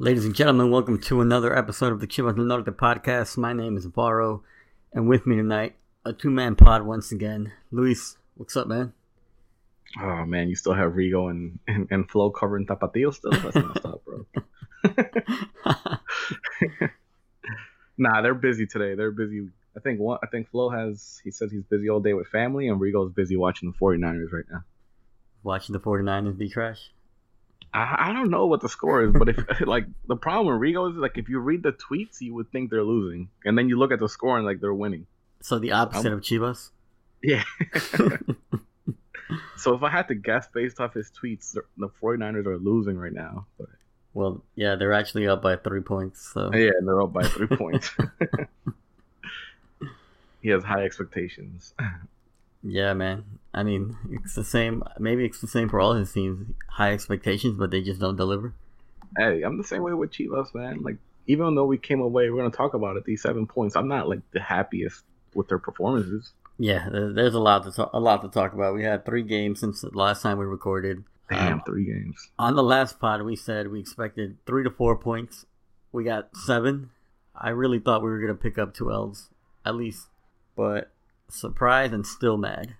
Ladies and gentlemen, welcome to another episode of the Chivas del Norte podcast. My name is Varo, and with me tonight, a two man pod once again. Luis, what's up, man? Oh man, you still have Rigo and, and, and Flo covering Tapatio still? That's messed up, bro. nah, they're busy today. They're busy. I think one. I think Flo has. He says he's busy all day with family, and Rigo's busy watching the 49ers right now. Watching the 49ers be trash? I, I don't know what the score is, but if like the problem with Rigo is like if you read the tweets, you would think they're losing, and then you look at the score and like they're winning. So the opposite I'm- of Chivas? Yeah. so if I had to guess based off his tweets, the the 49ers are losing right now. But Well, yeah, they're actually up by three points. So yeah, they're up by three points. he has high expectations. Yeah, man. I mean, it's the same. Maybe it's the same for all his teams. High expectations, but they just don't deliver. Hey, I'm the same way with Chivas, man. Like even though we came away, we're gonna talk about it. These seven points, I'm not like the happiest with their performances. Yeah, there's a lot to talk, a lot to talk about. We had three games since the last time we recorded. Damn, Um, three games. On the last pod, we said we expected three to four points. We got seven. I really thought we were gonna pick up two L's at least, but surprised and still mad.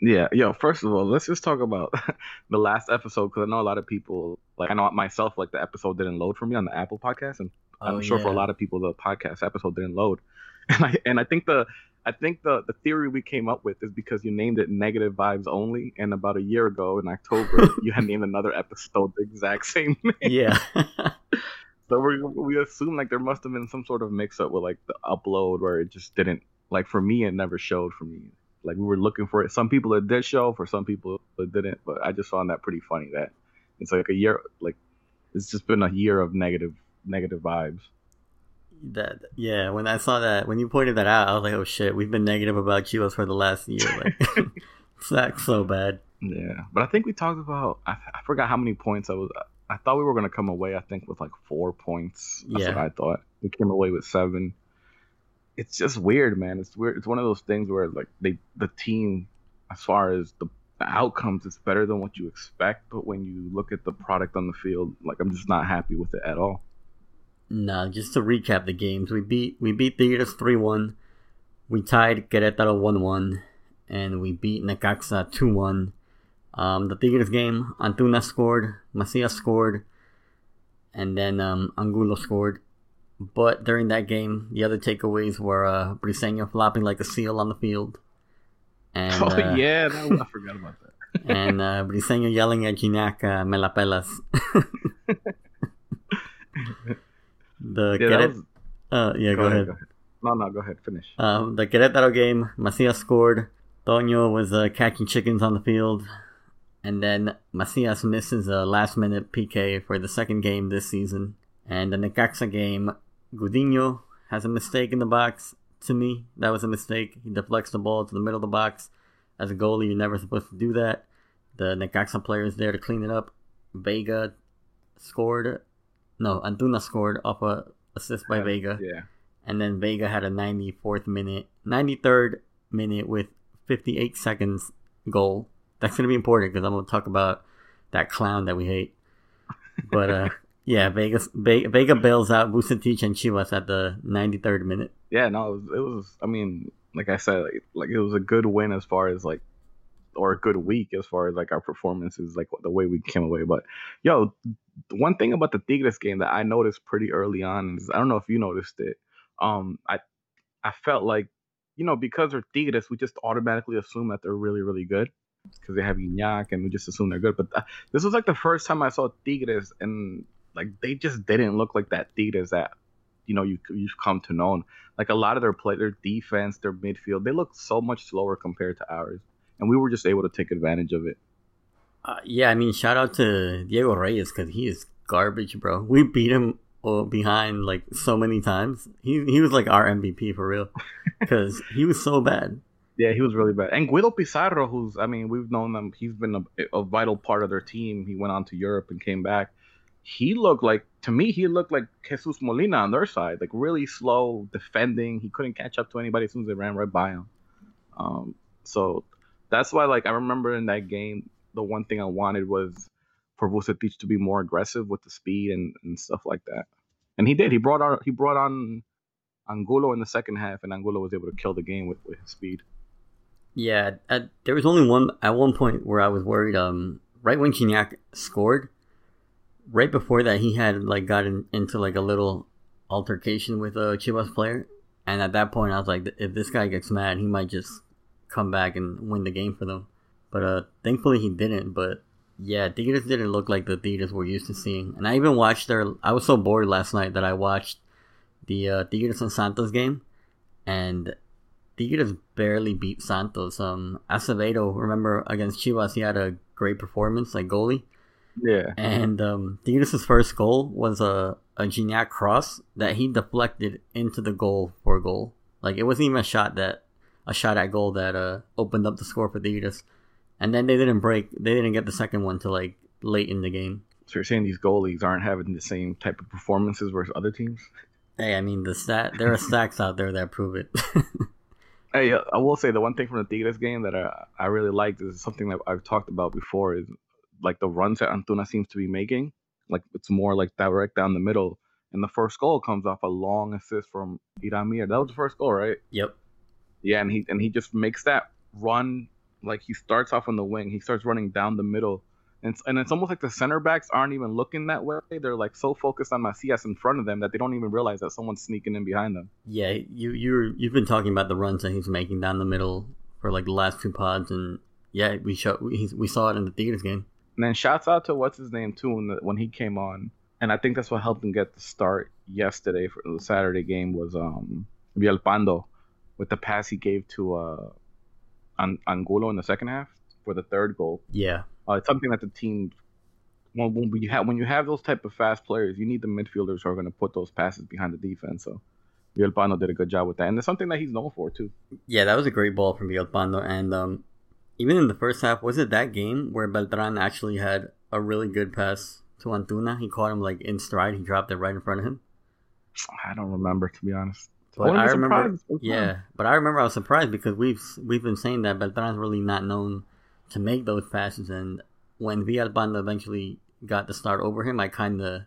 Yeah, yo. First of all, let's just talk about the last episode because I know a lot of people, like I know myself, like the episode didn't load for me on the Apple podcast, and I'm Oh, sure for a lot of people the podcast episode didn't load. And I and I think the I think the the theory we came up with is because you named it negative vibes only, and about a year ago in October you had named another episode the exact same name. Yeah, So we we assume like there must have been some sort of mix up with like the upload where it just didn't like for me it never showed for me. Like we were looking for it. Some people it did show, for some people it didn't. But I just found that pretty funny that it's like a year like it's just been a year of negative negative vibes. that yeah. When I saw that, when you pointed that out, I was like, oh shit, we've been negative about Chivas for the last year. Like, that's so bad. Yeah, but I think we talked about. I, I forgot how many points I was. I thought we were gonna come away. I think with like four points. That's what Yeah. I thought. We came away with seven. It's just weird, man. It's weird. It's one of those things where like they the team, as far as the, the outcomes, it's better than what you expect. But when you look at the product on the field, like I'm just not happy with it at all. Nah, just to recap the games, we beat we beat Tigres three one, we tied Querétaro one one, and we beat Necaxa two one. Um, the Tigres game, Antuna scored, Macias scored, and then um, Angulo scored. But during that game, the other takeaways were uh, Briseño flopping like a seal on the field, and oh uh, yeah, I forgot about that. and uh, Briseño yelling at Gignac, uh, "Me la pelas." the Yeah, Queret- was, uh, yeah, go, ahead. Go ahead. No, no, go ahead. Finish. Um, the Querétaro game, Macias scored. Toño was uh, catching chickens on the field. And then Macias misses a last minute PK for the second game this season. And the Necaxa game, Gudiño has a mistake in the box. To me, that was a mistake. He deflects the ball to the middle of the box. As a goalie, you're never supposed to do that. The Necaxa player is there to clean it up. Vega scored. No, Antuna scored off a assist by Vega Yeah. and then Vega had a 94th minute, 93rd minute with 58 seconds goal. That's gonna be important because I'm gonna talk about that clown that we hate. But uh, yeah, Vegas Ve- Vega bails out Vucetich and Chivas at the 93rd minute. yeah, no, it was, it was. I mean, like I said, like, like it was a good win as far as like, or a good week as far as like our performances, like the way we came away. But yo, one thing about the Tigres game that I noticed pretty early on is I don't know if you noticed it. Um, I I felt like you know because they're Tigres, we just automatically assume that they're really really good because they have Gignac and we just assume they're good. But uh, this was like the first time I saw Tigres and like they just didn't look like that Tigres that you know you you've come to know. Like a lot of their play, their defense, their midfield, they look so much slower compared to ours, and we were just able to take advantage of it. Uh, yeah, I mean, shout out to Diego Reyes because he is garbage, bro. We beat him uh, behind like so many times. He he was like our MVP for real because he was so bad. Yeah, he was really bad. And Guido Pizarro, who's I mean, we've known him. He's been a, a vital part of their team. He went on to Europe and came back. He looked like to me, he looked like Jesus Molina on their side, like really slow defending. He couldn't catch up to anybody as soon as they ran right by him. Um, so that's why, like, I remember in that game, the one thing I wanted was for Vucetich to be more aggressive with the speed and, and stuff like that. And he did. He brought on he brought on Angulo in the second half, and Angulo was able to kill the game with, with his speed. Yeah, at, there was only one at one point where I was worried. Um, right when Gignac scored, right before that, he had like gotten into like a little altercation with a Chivas player, and at that point, I was like, if this guy gets mad, he might just come back and win the game for them. But uh, thankfully, he didn't. But yeah, Tigres didn't look like the Tigres we're used to seeing. And I even watched their. I was so bored last night that I watched the uh, Tigres and Santos game, and Tigres barely beat Santos. Um, Acevedo, remember against Chivas, he had a great performance, like goalie. Yeah. And um, first goal was a a Gignac cross that he deflected into the goal for a goal. Like it wasn't even a shot that a shot at goal that uh opened up the score for Tigres. And then they didn't break. They didn't get the second one till like late in the game. So you're saying these goalies aren't having the same type of performances versus other teams? Hey, I mean the stat. There are stacks out there that prove it. hey, uh, I will say the one thing from the Tigres game that I, I really liked is something that I've talked about before is like the runs that Antuna seems to be making. Like it's more like direct down the middle. And the first goal comes off a long assist from Hiram Mier. That was the first goal, right? Yep. Yeah, and he and he just makes that run like he starts off on the wing. He starts running down the middle. And it's, and it's almost like the center backs aren't even looking that way. They're like so focused on Macias in front of them that they don't even realize that someone's sneaking in behind them. Yeah, you you you've been talking about the runs that he's making down the middle for like the last two pods, and yeah, we show we, we saw it in the Tigres game. And then shouts out to what's his name too when, the, when he came on, and I think that's what helped him get the start yesterday for the Saturday game was um Villalpando with the pass he gave to uh An- Angulo in the second half for the third goal. Yeah, uh, it's something that the team when, when you have when you have those type of fast players, you need the midfielders who are going to put those passes behind the defense. So Villalpando did a good job with that, and it's something that he's known for too. Yeah, that was a great ball from Villalpando, and um, even in the first half, was it that game where Beltran actually had a really good pass to Antuna? He caught him like in stride. He dropped it right in front of him. I don't remember to be honest. But I, remember, yeah, but I remember I was surprised because we've we've been saying that Beltran's really not known to make those passes, and when Villalpando eventually got the start over him, I kind of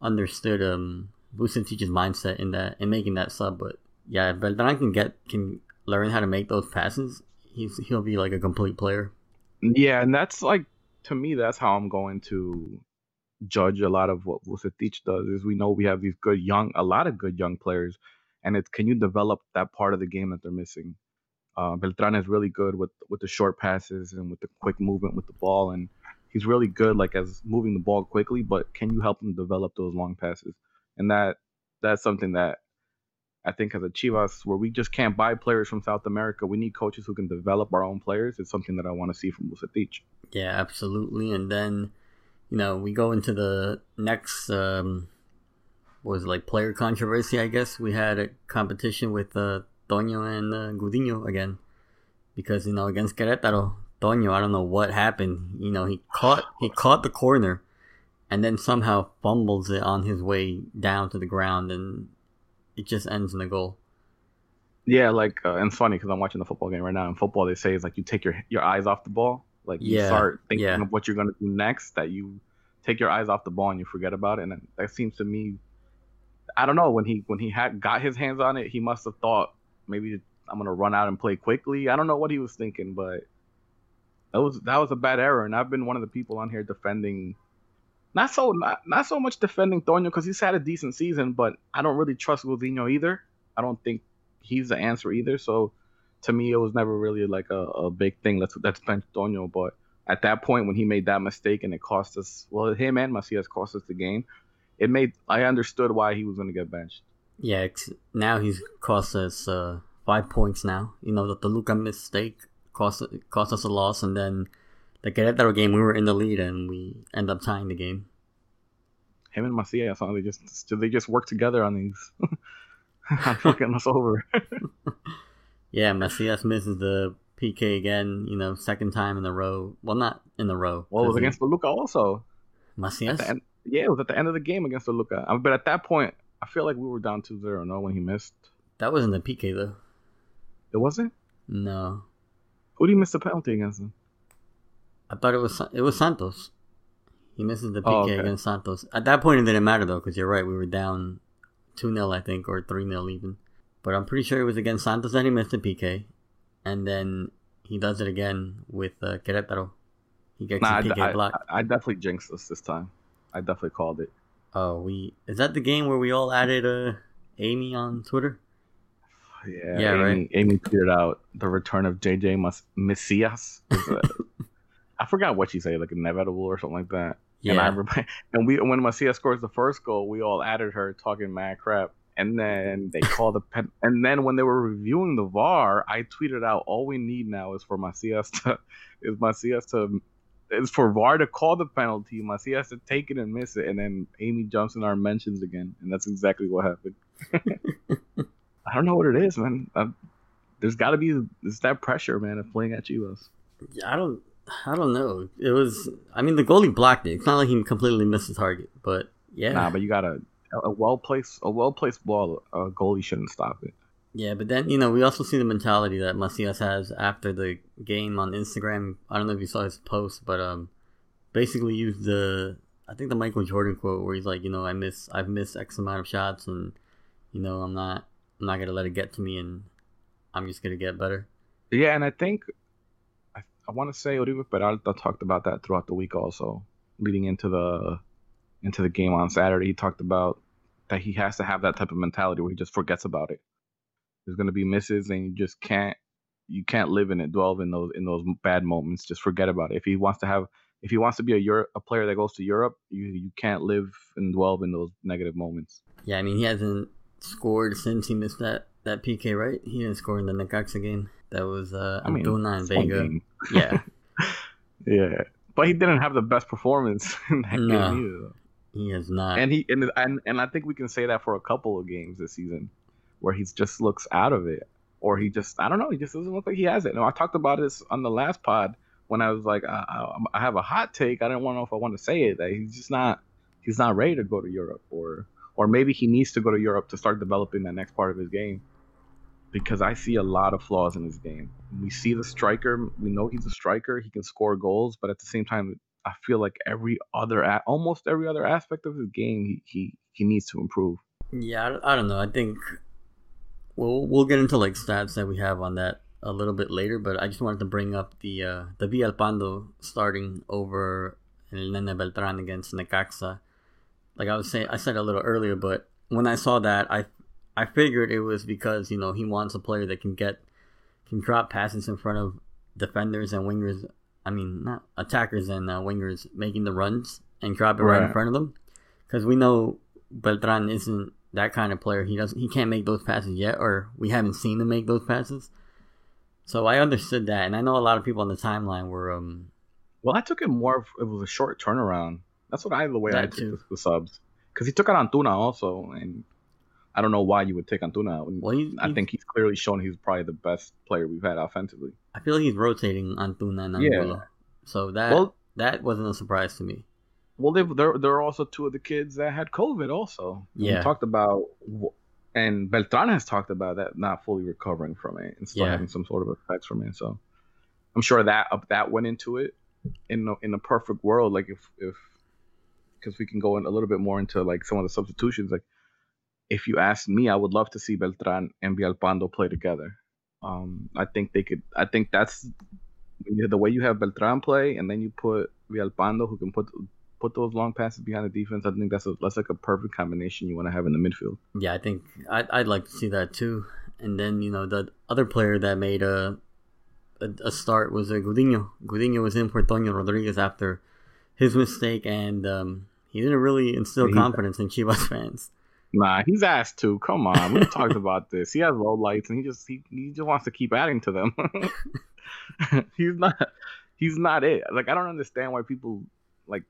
understood um Vucetich's mindset in that in making that sub. But yeah, Beltran can get can learn how to make those passes he's he'll be like a complete player. Yeah, and that's like to me that's how I'm going to judge a lot of what Vucetich does is we know we have these good young a lot of good young players and it's can you develop that part of the game that they're missing. Uh, Beltran is really good with with the short passes and with the quick movement with the ball and he's really good like as moving the ball quickly but can you help him develop those long passes and that that's something that I think as a Chivas, where we just can't buy players from South America, we need coaches who can develop our own players. It's something that I want to see from Vucetich. Yeah, absolutely. And then, you know, we go into the next, um, was like player controversy, I guess. We had a competition with uh, Toño and uh, Gudiño again. Because, you know, against Querétaro, Toño, I don't know what happened. You know, he caught he caught the corner and then somehow fumbles it on his way down to the ground and it just ends in a goal. Yeah, like uh, and it's funny because I'm watching the football game right now. In football, they say it's like you take your your eyes off the ball, like you Yeah, start thinking yeah. of what you're gonna do next. That you take your eyes off the ball and you forget about it. And that seems to me, I don't know when he when he had got his hands on it, he must have thought maybe I'm gonna run out and play quickly. I don't know what he was thinking, but that was that was a bad error. And I've been one of the people on here defending not so not, not so much defending Toño because he's had a decent season, but I don't really trust Gudiño either. I don't think he's the answer either. So to me, it was never really like a, a big thing. Let's let's bench. But at that point, when he made that mistake and it cost us, well, him and Macias cost us the game. It made I understood why he was going to get benched. Yeah, now he's cost us uh, five points now. You know, the Toluca mistake cost cost us a loss, and then the Querétaro game, we were in the lead and we end up tying the game. Him and Macias, huh? they just they just work together on these. on fucking us over. Yeah, Macias misses the PK again. You know, second time in a row. Well, not in a row. well, it was he- against Toluca also. Macias. end, yeah, it was at the end of the game against Toluca. Um, but at that point, I feel like we were down 2-0, no, when he missed. That wasn't the PK though. It wasn't? No, Who did he miss the penalty against him? I thought it was it was Santos. He misses the PK Oh, okay. against Santos. At that point, it didn't matter though, because you're right. We were down two 0 I think, or three 0 even. But I'm pretty sure it was against Santos that he missed the PK, and then he does it again with uh, Querétaro. He gets Nah, I, a PK I- block. I definitely jinxed us this time. I definitely called it. Oh, we is that the game where we all added uh Amy on Twitter? Yeah, Yeah, Amy, right. Amy tweeted out the return of JJ Mas- Macias. I forgot what she said, like inevitable or something like that. Yeah, And I remember, and we when Macias scores the first goal, we all added her talking mad crap. And then they called the pen. And then when they were reviewing the VAR, I tweeted out, "All we need now is for Macias to, is Macias to, is for VAR to call the penalty, Macias to take it and miss it, and then Amy jumps in our mentions again, and that's exactly what happened. I don't know what it is, man. Uh, there's got to be it's that pressure, man, of playing at Chivas. Yeah, I don't, I don't know. It was, I mean, the goalie blocked it. It's not like he completely missed the target, but yeah, Nah, but you gotta a well placed a well placed ball. A goalie shouldn't stop it. yeah. But then you know, we also see the mentality that Macias has after the game on Instagram. I don't know if you saw his post, but um, basically used the, I think the Michael Jordan quote where he's like, you know, I miss, I've missed X amount of shots, and you know, I'm not, I'm not gonna let it get to me, and I'm just gonna get better. Yeah, and I think I, want to say Oribe Peralta talked about that throughout the week also, leading into the into the game on Saturday. He talked about that he has to have that type of mentality where he just forgets about it. There's gonna be misses, and you just can't you can't live in it, dwell in those in those bad moments. Just forget about it. If he wants to have if he wants to be a Europe, a player that goes to Europe, you you can't live and dwell in those negative moments. Yeah, I mean, he hasn't scored since he missed that that PK, right? He didn't score in the Necaxa game. That was uh, I mean, Antuna and Vega. Yeah, Yeah, but he didn't have the best performance in that No. game either. Though. he has not. And he and, and and I think we can say that for a couple of games this season, where he just looks out of it, or he just I don't know, he just doesn't look like he has it. No, I talked about this on the last pod when I was like, I, I, I have a hot take. I didn't want to know if I want to say it. That he's just not he's not ready to go to Europe, or or maybe he needs to go to Europe to start developing that next part of his game. Because I see a lot of flaws in his game. We see the striker. We know he's a striker. He can score goals, but at the same time, I feel like every other, almost every other aspect of his game, he he, he needs to improve. Yeah, I don't- know. I think we'll we'll get into like stats that we have on that a little bit later, but I just wanted to bring up the uh, the Villalpando starting over El Nene Beltran against Necaxa. Like I was saying, I said a little earlier, but when I saw that, I I figured it was because you know he wants a player that can get can drop passes in front of defenders and wingers. I mean, not attackers and uh, wingers making the runs and drop it right, in front of them. Because we know Beltran isn't that kind of player. He doesn't. He can't make those passes yet, or we haven't seen him make those passes. So I understood that, and I know a lot of people on the timeline were um Well, I took it more. Of, it was a short turnaround. That's what I the way I took the, the subs because he took out Antuna also, and I don't know why you would take Antuna. out. well. He, I he- think he's clearly shown he's probably the best player we've had offensively. I feel like he's rotating Antuna and Yeah. So that Well, that wasn't a surprise to me. Well, they, there there are also two of the kids that had COVID. Also, Yeah. we talked about, and Beltran has talked about that not fully recovering from it and still Yeah. having some sort of effects from it. So, I'm sure that uh, that went into it. In a, in a perfect world, like if if because we can go in a little bit more into like some of the substitutions. Like, if you ask me, I would love to see Beltran and Villalpando play together. Um, I think they could. I think that's the way you have Beltran play, and then you put Villalpando, who can put put those long passes behind the defense. I think that's a, that's like a perfect combination you want to have in the midfield. Yeah, I think I'd, I'd like to see that too. And then you know the other player that made a a, a start was uh, Gudiño. Gudiño was in for Toño Rodriguez after his mistake, and um, he didn't really instill confidence in Chivas fans. Nah, he's asked to. Come on, we talked about this. He has low lights, and he just he, he just wants to keep adding to them. he's not he's not it. Like I don't understand why people like.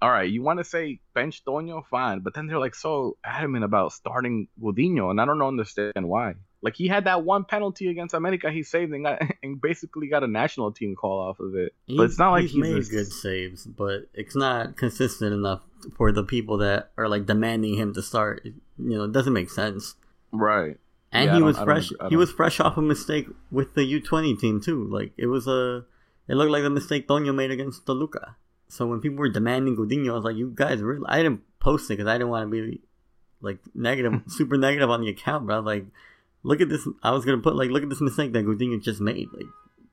All right, you want to say bench Toño, fine, but then they're like so adamant about starting Gudiño, and I don't understand why. Like he had that one penalty against America, he saved and got and basically got a national team call off of it. but it's not like he's he's made this- good saves, but it's not consistent enough for the people that are like demanding him to start. You know, it doesn't make sense. right. And Yeah, he was fresh. He was fresh off a mistake with the U twenty team too. Like it was a, it looked like the mistake Toño made against Toluca. So when people were demanding Gudiño, I was like, you guys really? I didn't post it because I didn't want to be like negative, super negative on the account. But I was like, look at this. I was gonna put like, look at this mistake that Gudiño just made. Like,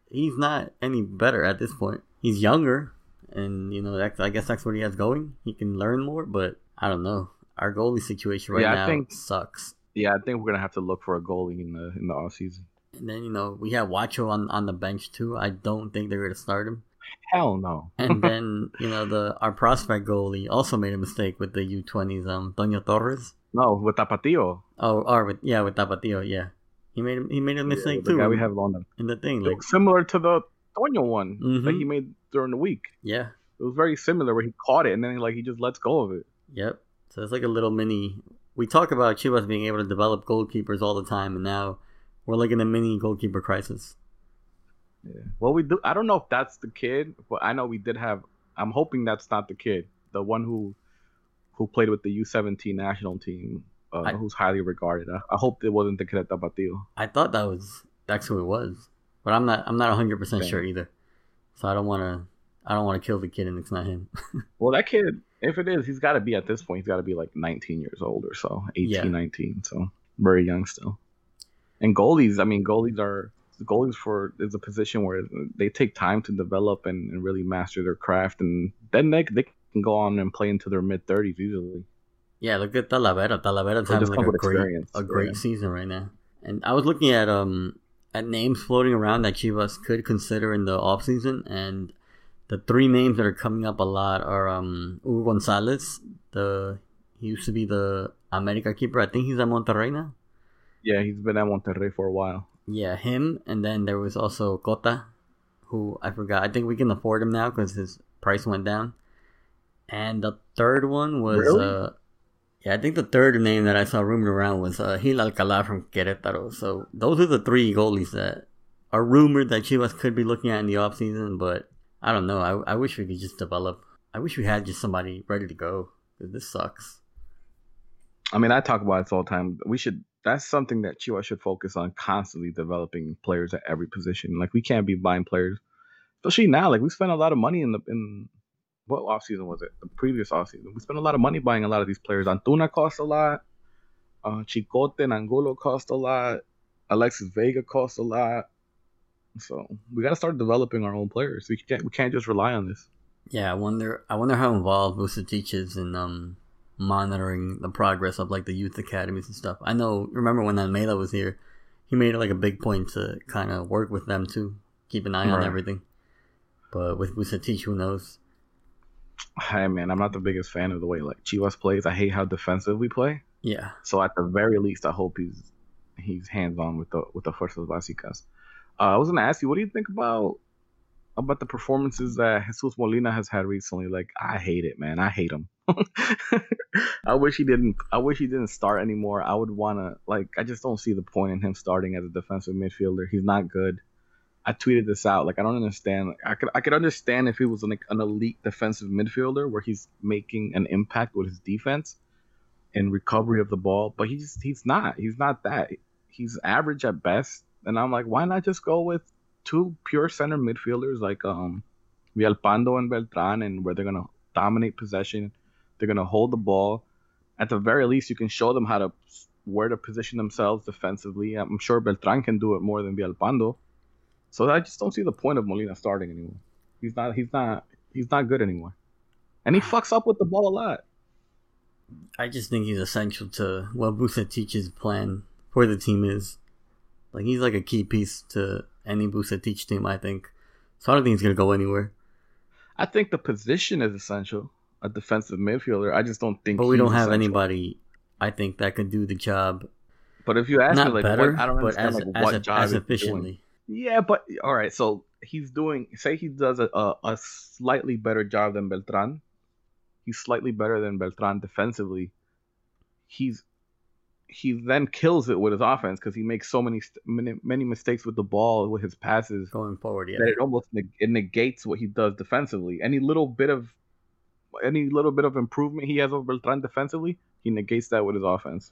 he's not any better at this point. He's younger, and you know, that's, I guess that's what he has going. He can learn more, but I don't know. Our goalie situation right Yeah, I now think- sucks. Yeah, I think we're gonna have to look for a goalie in the in the off season. And then you know we have Wacho on on the bench too. I don't think they're gonna start him. Hell no. And then you know the our prospect goalie also made a mistake with the U twenties. Um, Toño Torres. No, with Tapatio. Oh, or with yeah with Tapatio. Yeah, he made he made a mistake the too. guy we have on the in the thing like similar to the Toño one that Mhm. he made during the week. yeah, It was very similar where he caught it and then like he just lets go of it. yep. So it's like a little mini. We talk about Chivas being able to develop goalkeepers all the time, and now we're like in a mini goalkeeper crisis. Yeah. Well, we do. I don't know if that's the kid, but I know we did have. I'm hoping that's not the kid, the one who who played with the U17 national team, uh, I- who's highly regarded. I, I hope it wasn't the kid at Tapatio. I thought that was that's who it was, but I'm not. I'm not 100 percent sure either. So I don't want to. I don't want to kill the kid, and it's not him. Well, that kid, if it is, he's got to be at this point. He's got to be like 19 years old or so, 18, Yeah. 19. So very young still. And goalies, I mean, goalies are goalies for is a position where they take time to develop and, and really master their craft, and then they they can go on and play into their mid 30s easily. Yeah, look at Talavera. Talavera's having like a great, a great Yeah. season right now. And I was looking at um at names floating around that Chivas could consider in the off season, and the three names that are coming up a lot are um Hugo Gonzalez. The he used to be the America keeper. I think he's at Monterrey now. Yeah, he's been at Monterrey for a while. Yeah, him. And then there was also Cota, who I forgot. I think we can afford him now because his price went down. And the third one was Really? uh yeah, I think the third name that I saw rumored around was uh, Gil Alcalá from Querétaro. So those are the three goalies that are rumored that Chivas could be looking at in the offseason, but I don't know. I, I wish we could just develop. I wish we had just somebody ready to go. this sucks. I mean, I talk about it all the time. We should. That's something that Chivas should focus on constantly developing players at every position. Like we can't be buying players, especially now. Like we spent a lot of money in the in what off season was it? The previous off season. We spent a lot of money buying a lot of these players. Antuna cost a lot. Uh, Chicote and Angulo cost a lot. Alexis Vega cost a lot. So we got to start developing our own players. We can't we can't just rely on this. Yeah, I wonder. I wonder how involved Vucetich is in um monitoring the progress of like the youth academies and stuff. I know. Remember when Almeyda was here, he made it like a big point to kind of work with them too, keep an eye on everything. But with Vucetich, who knows? Hey man, I'm not the biggest fan of the way like Chivas plays. I hate how defensive we play. Yeah, So at the very least, I hope he's he's hands on with the with the Fuerzas Básicas. Uh, I was gonna ask you, what do you think about about the performances that Jesus Molina has had recently? Like, I hate it, man. I hate him. I wish he didn't. I wish he didn't start anymore. I would wanna like. I just don't see the point in him starting as a defensive midfielder. He's not good. I tweeted this out. Like, I don't understand. Like, I could I could understand if he was like an elite defensive midfielder where he's making an impact with his defense and recovery of the ball, but he's he's not. He's not that. He's average at best. And I'm like, why not just go with two pure center midfielders like um Villalpando and Beltran, and where they're gonna dominate possession, they're gonna hold the ball. At the very least, you can show them how to where to position themselves defensively. I'm sure Beltran can do it more than Villalpando. So I just don't see the point of Molina starting anymore. He's not. He's not. He's not good anymore. And he fucks up with the ball a lot. I just think he's essential to what Vucetich's plan for the team is. Like he's like a key piece to any Vucetich team, I think. So I don't think he's gonna go anywhere. I think the position is essential. A defensive midfielder. I just don't think. But we don't have essential. anybody, I think, that could do the job. But if you ask Not me, like, better, what, I don't but understand as, like as, what e- job as efficiently. Yeah, but all right. So he's doing. Say he does a, a a slightly better job than Beltran. He's slightly better than Beltran defensively. He's he then kills it with his offense because he makes so many many many mistakes with the ball with his passes Going forward, yeah. that it almost neg- it negates what he does defensively. Any little bit of any little bit of improvement he has over Beltran defensively, he negates that with his offense.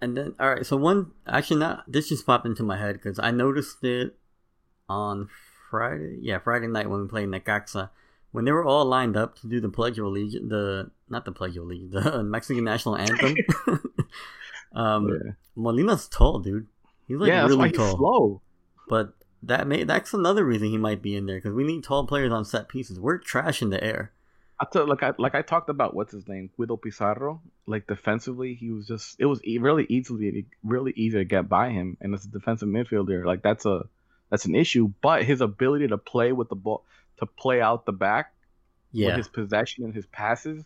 And then, all right. So one, actually, not this just popped into my head because I noticed it on Friday. Yeah, Friday night when we played Necaxa. when they were all lined up to do the Pledge of Allegiance, the not the Pledge of Allegiance, the Mexican national anthem. um, Yeah. Molina's tall, dude. He's like yeah, really he's tall. slow. But that may that's another reason he might be in there because we need tall players on set pieces. We're trash in the air. I tell, like I like I talked about what's his name, Guido Pizarro. Like defensively, he was just it was really easily really easy to get by him, and as a defensive midfielder, like that's a that's an issue. But his ability to play with the ball, to play out the back with Yeah, his possession and his passes,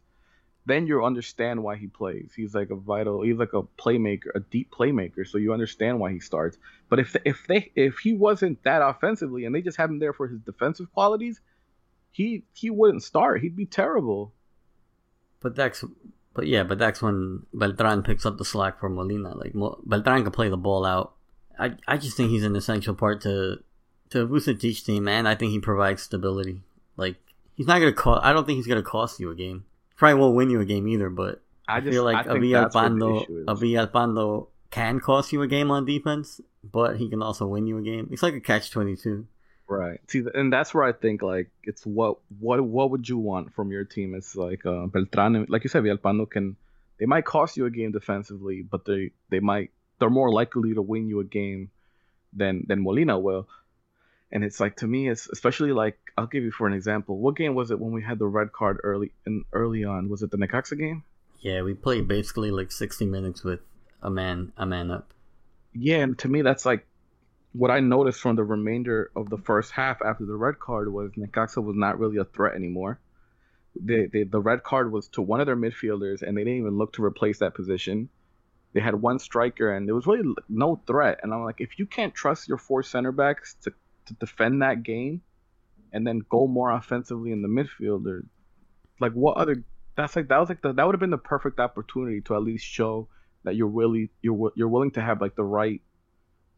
then you understand why he plays. He's like a vital. He's like a playmaker, a deep playmaker. So you understand why he starts. But if if they if he wasn't that offensively and they just have him there for his defensive qualities, he he wouldn't start. He'd be terrible. but that's but yeah, but that's when Beltran picks up the slack for Molina. Like Mo- Beltran can play the ball out. I I just think he's an essential part to to Vucetich team, and I think he provides stability. Like he's not gonna cost. I don't think he's gonna cost you a game. Probably won't win you a game either, but I I, feel like I think that's what the Villalpando, issue is. a Villalpando can cost you a game on defense, but he can also win you a game. It's like a catch twenty two. Right. See, and that's where I think like it's what what what would you want from your team? It's like uh, Beltran, like you said, Villalpando can they might cost you a game defensively, but they they might they're more likely to win you a game than than Molina will. And it's like to me, it's especially like I'll give you for an example. What game was it when we had the red card early and early on? Was it the Necaxa game? Yeah, we played basically like sixty minutes with a man a man up. Yeah, and to me, that's like what I noticed from the remainder of the first half after the red card was Necaxa was not really a threat anymore. They, they, the red card was to one of their midfielders, and they didn't even look to replace that position. They had one striker, and there was really no threat. And I'm like, if you can't trust your four center backs to, to defend that game, and then go more offensively in the midfield, or like what other? That's like that was like the, that would have been the perfect opportunity to at least show that you're really you're you're willing to have like the right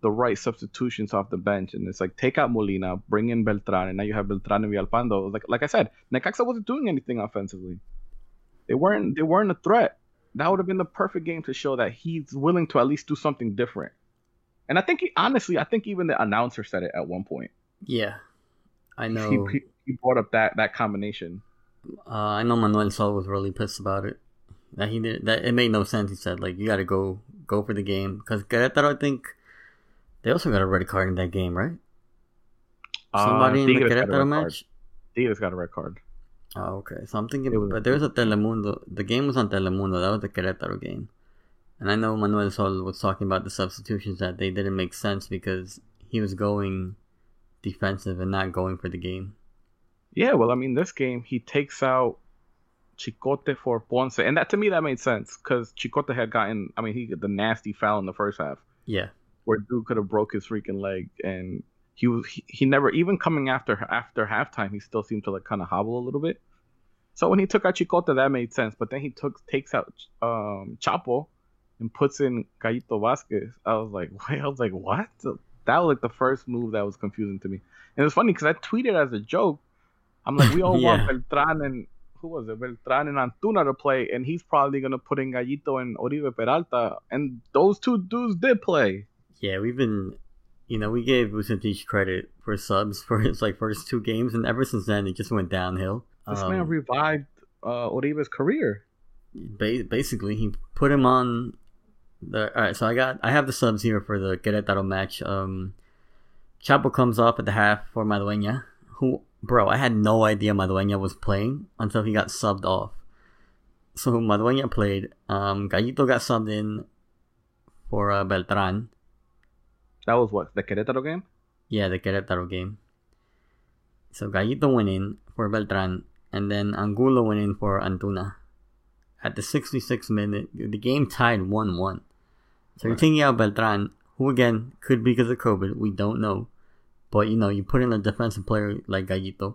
the right substitutions off the bench, and it's like take out Molina, bring in Beltran, and now you have Beltran and Villalpando. Like like I said, Necaxa wasn't doing anything offensively. They weren't they weren't a threat. That would have been the perfect game to show that he's willing to at least do something different. And I think he, honestly, I think even the announcer said it at one point. Yeah, I know. he, he brought up that that combination. Uh, I know Manuel Sol was really pissed about it. That he did that. It made no sense. He said like you got to go go for the game because Querétaro. I think they also got a red card in that game, right? Uh, Somebody in the Tigres got a Querétaro match. Tigres got a red card. Oh, okay. So I'm thinking, was- but there was a Telemundo. The game was on Telemundo. That was the Querétaro game. And I know Manuel Sol was talking about the substitutions that they didn't make sense because he was going defensive and not going for the game. Yeah, well, I mean, this game he takes out Chicote for Ponce, and that to me that made sense because Chicote had gotten, I mean, he got the nasty foul in the first half Yeah. Where dude could have broke his freaking leg, and he was he, he never even coming after after halftime, he still seemed to like kind of hobble a little bit. So when he took out Chicote, that made sense, but then he took takes out um, Chapo and puts in Gallito Vasquez. I was like, wait, I was like, what? That was like the first move that was confusing to me, and it's funny because I tweeted as a joke. I'm like, we all Yeah. want Beltran and who was it? Beltran and Antuna to play, and he's probably gonna put in Gallito and Oribe Peralta, and those two dudes did play. Yeah, we've been, you know, we gave Vucetich credit for subs for his like first two games, and ever since then it just went downhill. This Um, man revived uh, Oribe's career. ba- basically, he put him on the. All right, so I got I have the subs here for the Querétaro match. Um, Chapo comes off at the half for Madueña, who, bro, I had no idea Madueña was playing until he got subbed off. So Madueña played. Um, Gallito got subbed in for uh, Beltran. That was what the Querétaro game. Yeah, the Querétaro game. So Gallito went in for Beltran, and then Angulo went in for Antuna. At the 66th minute, the game tied 1 1. So you're taking out Beltran, who again could be because of COVID, we don't know. But you know, you put in a defensive player like Gallito,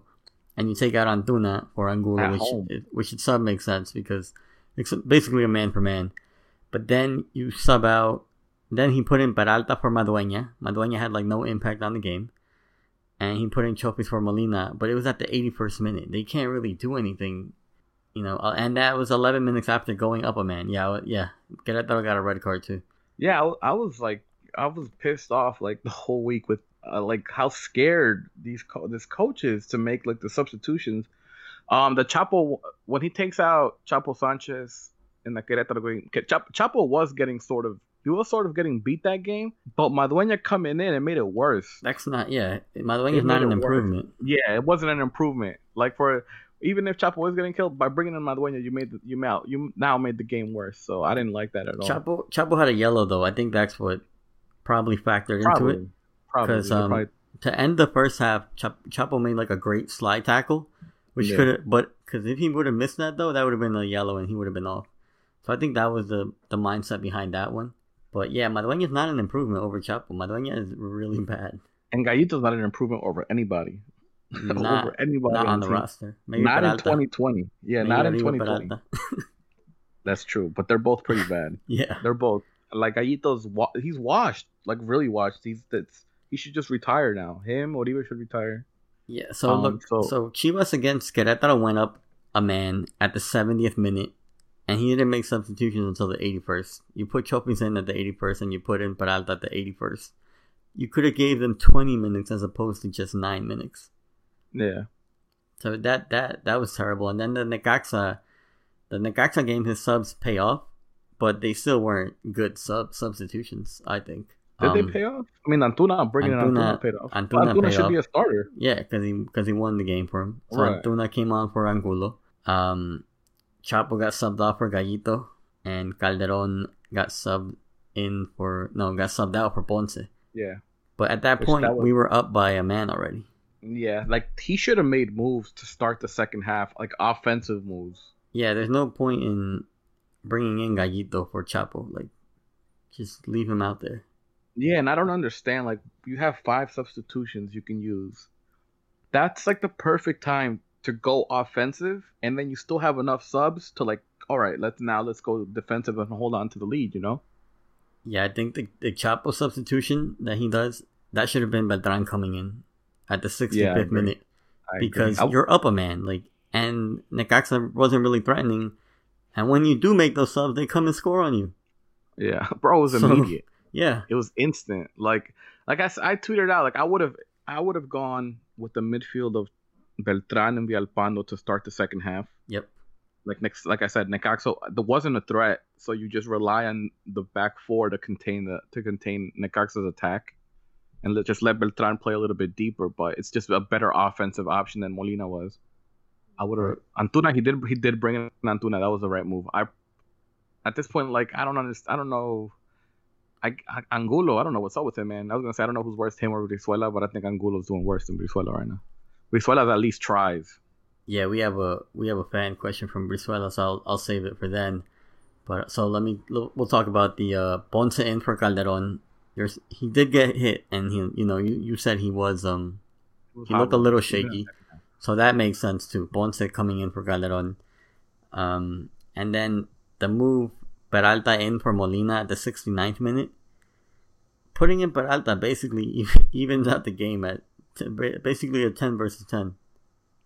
and you take out Antuna for Angulo, At which home. which itself makes sense because it's basically a man for man. But then you sub out. Then he put in Peralta for Madueña. Madueña had like no impact on the game, and he put in Chofis for Molina. But it was at the 81st minute. They can't really do anything, you know. uh, And that was 11 minutes after going up a man. Yeah, yeah. Querétaro got a red card too. Yeah, I, was like, I was pissed off like the whole week with uh, like how scared these co- this coach is to make like the substitutions. Um, the Chapo when he takes out Chapo Sanchez in the Querétaro game, Chapo was getting sort of he were sort of getting beat that game, but Madueña coming in and made it worse. That's not yeah. Madueña's not an improvement. Worse. Yeah, it wasn't an improvement. Like for even if Chapo was getting killed by bringing in Madueña, you made the, you out you now made the game worse. So I didn't like that at all. Chapo Chapo had a yellow though. I think that's what probably factored probably, into it. Probably because um, probably... to end the first half, Chapo made like a great slide tackle, which yeah. could have. But because if he would have missed that though, that would have been a yellow and he would have been off. So I think that was the the mindset behind that one. But yeah, Madueña is not an improvement over Chapo. Madueña is really bad. And Gallito's not an improvement over anybody. Not, over anybody not on, on the team. roster. Maybe not Peralta. in 2020. Yeah, Maybe not in 2020. That's true, but they're both pretty bad. yeah, they're both like Gallito's. He's washed, like really washed. He's that's he should just retire now. Him, Oribe should retire. Yeah. So um, look, so, so Chivas against Querétaro went up a man at the 70th minute and he didn't make substitutions until the 81st. You put Chofis in at the 81st, and you put in Peralta at the 81st. You could have gave them 20 minutes as opposed to just nine minutes. Yeah. So that that that was terrible. And then the Necaxa, the Necaxa game, his subs pay off, but they still weren't good sub substitutions. I think. Did um, they pay off? I mean, Antuna I'm bringing Antuna, in Antuna paid off. Antuna, Antuna should off. be a starter. Yeah, because he because he won the game for him. So right. Antuna came on for Angulo. Um, Chapo got subbed off for Gallito, and Calderon got subbed in for no, got subbed out for Ponce. Yeah. But at that Which point, that was... we were up by a man already. Yeah, like he should have made moves to start the second half, like offensive moves. Yeah, there's no point in bringing in Gallito for Chapo. Like, just leave him out there. Yeah, and I don't understand. Like, you have five substitutions you can use. That's like the perfect time to go offensive, and then you still have enough subs to like, all right, let's now let's go defensive and hold on to the lead. You know? Yeah, I think the the Chapo substitution that he does that should have been Beltran coming in at the 65th yeah, minute because you're up a man like, and Necaxa wasn't really threatening, and when you do make those subs, they come and score on you. Yeah, bro, it was so, immediate. Yeah, it was instant. Like, like I, I tweeted out, like I would have, I would have gone with the midfield of Beltran and Villalpando to start the second half. Yep. Like next, like I said, Necaxa there wasn't a threat, so you just rely on the back four to contain the to contain Necaxa's attack, and let, just let Beltran play a little bit deeper. But it's just a better offensive option than Molina was. I would have Antuna. He did he did bring in Antuna. That was the right move. I at this point, like I don't understand. I don't know. I, Angulo, I don't know what's up with him, man. I was gonna say I don't know who's worse, him or Brizuela, but I think Angulo's doing worse than Brizuela right now. Brizuela at least tries. Yeah, we have a we have a fan question from Brizuela, so I'll, I'll save it for then. But so let me we'll talk about the uh, Ponce in for Calderon. There's, he did get hit, and he you know you, you said he was um he looked a little shaky, so that makes sense too. Ponce coming in for Calderon, um, and then the move Peralta in for Molina at the 69th minute. Putting in Peralta basically evens out the game at basically a 10 versus 10.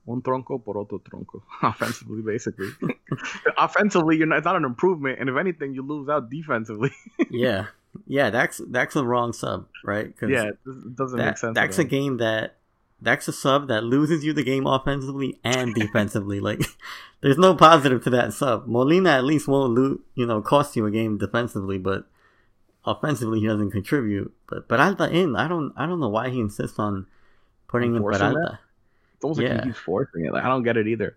Un tronco por otro tronco. Offensively, basically. Offensively, you're not, it's not an improvement, and if anything, you lose out defensively. yeah, yeah, that's that's a wrong sub, right? yeah, it doesn't that, make sense. That's a game that that's a sub that loses you the game offensively and defensively. like, there's no positive to that sub. Molina at least won't lose, you know, cost you a game defensively, but offensively he doesn't contribute. But Peralta in, I don't, I don't know why he insists on putting in Peralta. It's almost yeah. like he's forcing it. Like I don't get it either.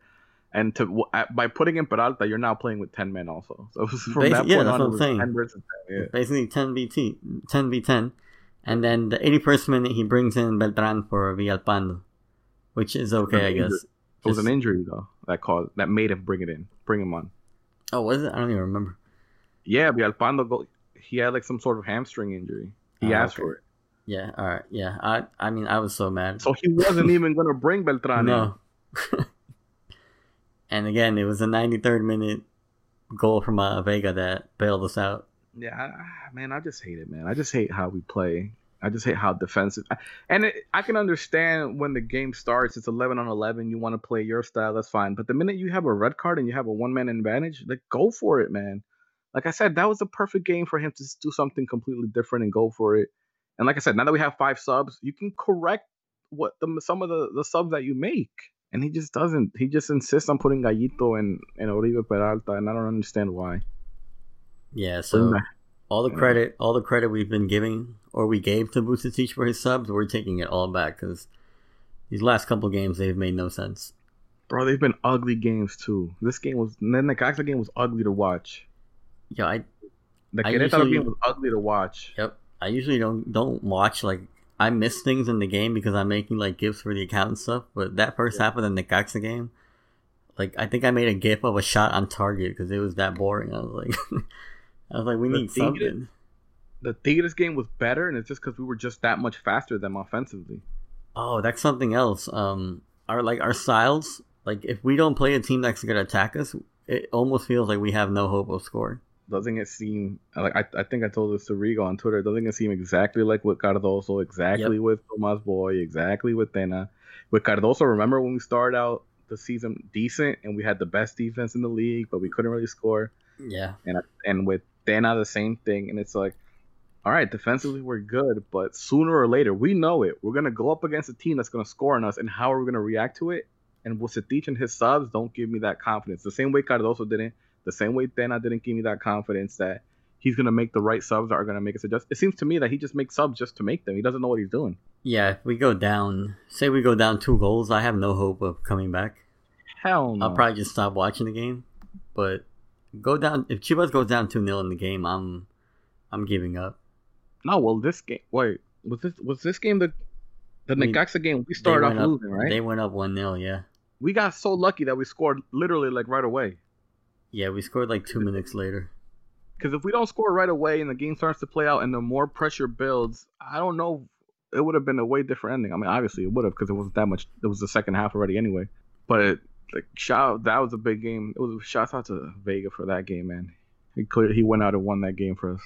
And to by putting in Peralta, you're now playing with ten men also. So from Basi- that yeah, point that's on, what I'm saying. 10 versus 10, yeah. Basically, ten v 10 v ten, and then the 81st minute he brings in Beltran for Villalpando, which is okay, I guess. It was an injury though that caused that made him bring it in, bring him on. Oh, was it? I don't even remember. Yeah, Villalpando go. He had like some sort of hamstring injury. He oh, asked okay. for it. Yeah, all right. Yeah, I I mean, I was so mad. So he wasn't even gonna bring Beltran. No. and again, it was a 93rd minute goal from uh, Vega that bailed us out. Yeah, I, man, I just hate it, man. I just hate how we play. I just hate how defensive. And it, I can understand when the game starts, it's 11 on 11. You want to play your style, that's fine. But the minute you have a red card and you have a one man advantage, like go for it, man. Like I said, that was the perfect game for him to do something completely different and go for it. And like I said, now that we have five subs, you can correct what the some of the, the subs that you make. and he just doesn't. He just insists on putting Gallito and and Oribe Peralta, and I don't understand why. Yeah, so all the credit, all the credit we've been giving or we gave to Vucetich for his subs, we're taking it all back because these last couple games they've made no sense. Bro, they've been ugly games too. This game was then the Necaxa game was ugly to watch. Yeah, I. The I Querétaro usually- game was ugly to watch. Yep. I usually don't don't watch like I miss things in the game because I'm making like gifs for the account and stuff. But that first half of the Necaxa game, like I think I made a gif of a shot on target because it was that boring. I was like, I was like, we The need is- something. The Tigres game was better, and it's just because we were just that much faster than them offensively. Oh, that's something else. Um, our like our styles. Like if we don't play a team that's gonna attack us, it almost feels like we have no hope of scoring. Doesn't it seem like I, I think I told this to Rigo on Twitter? Doesn't it seem exactly like with Cardoso, exactly with Tomas Boy, exactly with Tena? With Cardoso, remember when we started out the season decent and we had the best defense in the league, but we couldn't really score. Yeah. And and with Tena, the same thing. And it's like, all right, defensively we're good, but sooner or later we know it. We're gonna go up against a team that's gonna score on us, and how are we gonna react to it? And Vucetich and his subs don't give me that confidence. The same way Cardoso didn't. The same way Tena didn't give me that confidence that he's gonna make the right subs that are gonna make us adjust. It seems to me that he just makes subs just to make them. He doesn't know what he's doing. Yeah. If we go down, say we go down two goals, I have no hope of coming back. Hell no. I'll probably just stop watching the game. But go down if Chivas goes down two 0 in the game, I'm I'm giving up. no. Well, this game. Wait, was this was this game the the We- Necaxa game? We started off up- losing, right? They went up one 0 yeah. we got so lucky that we scored literally like right away. Yeah, we scored like two minutes later. Because if we don't score right away and the game starts to play out and the more pressure builds, I don't know. It would have been a way different ending. I mean, obviously it would have because it wasn't that much. It was the second half already anyway. But it, like, shout out, that was a big game. It was shouts out to Vega for that game, man. He clear, he went out and won that game for us.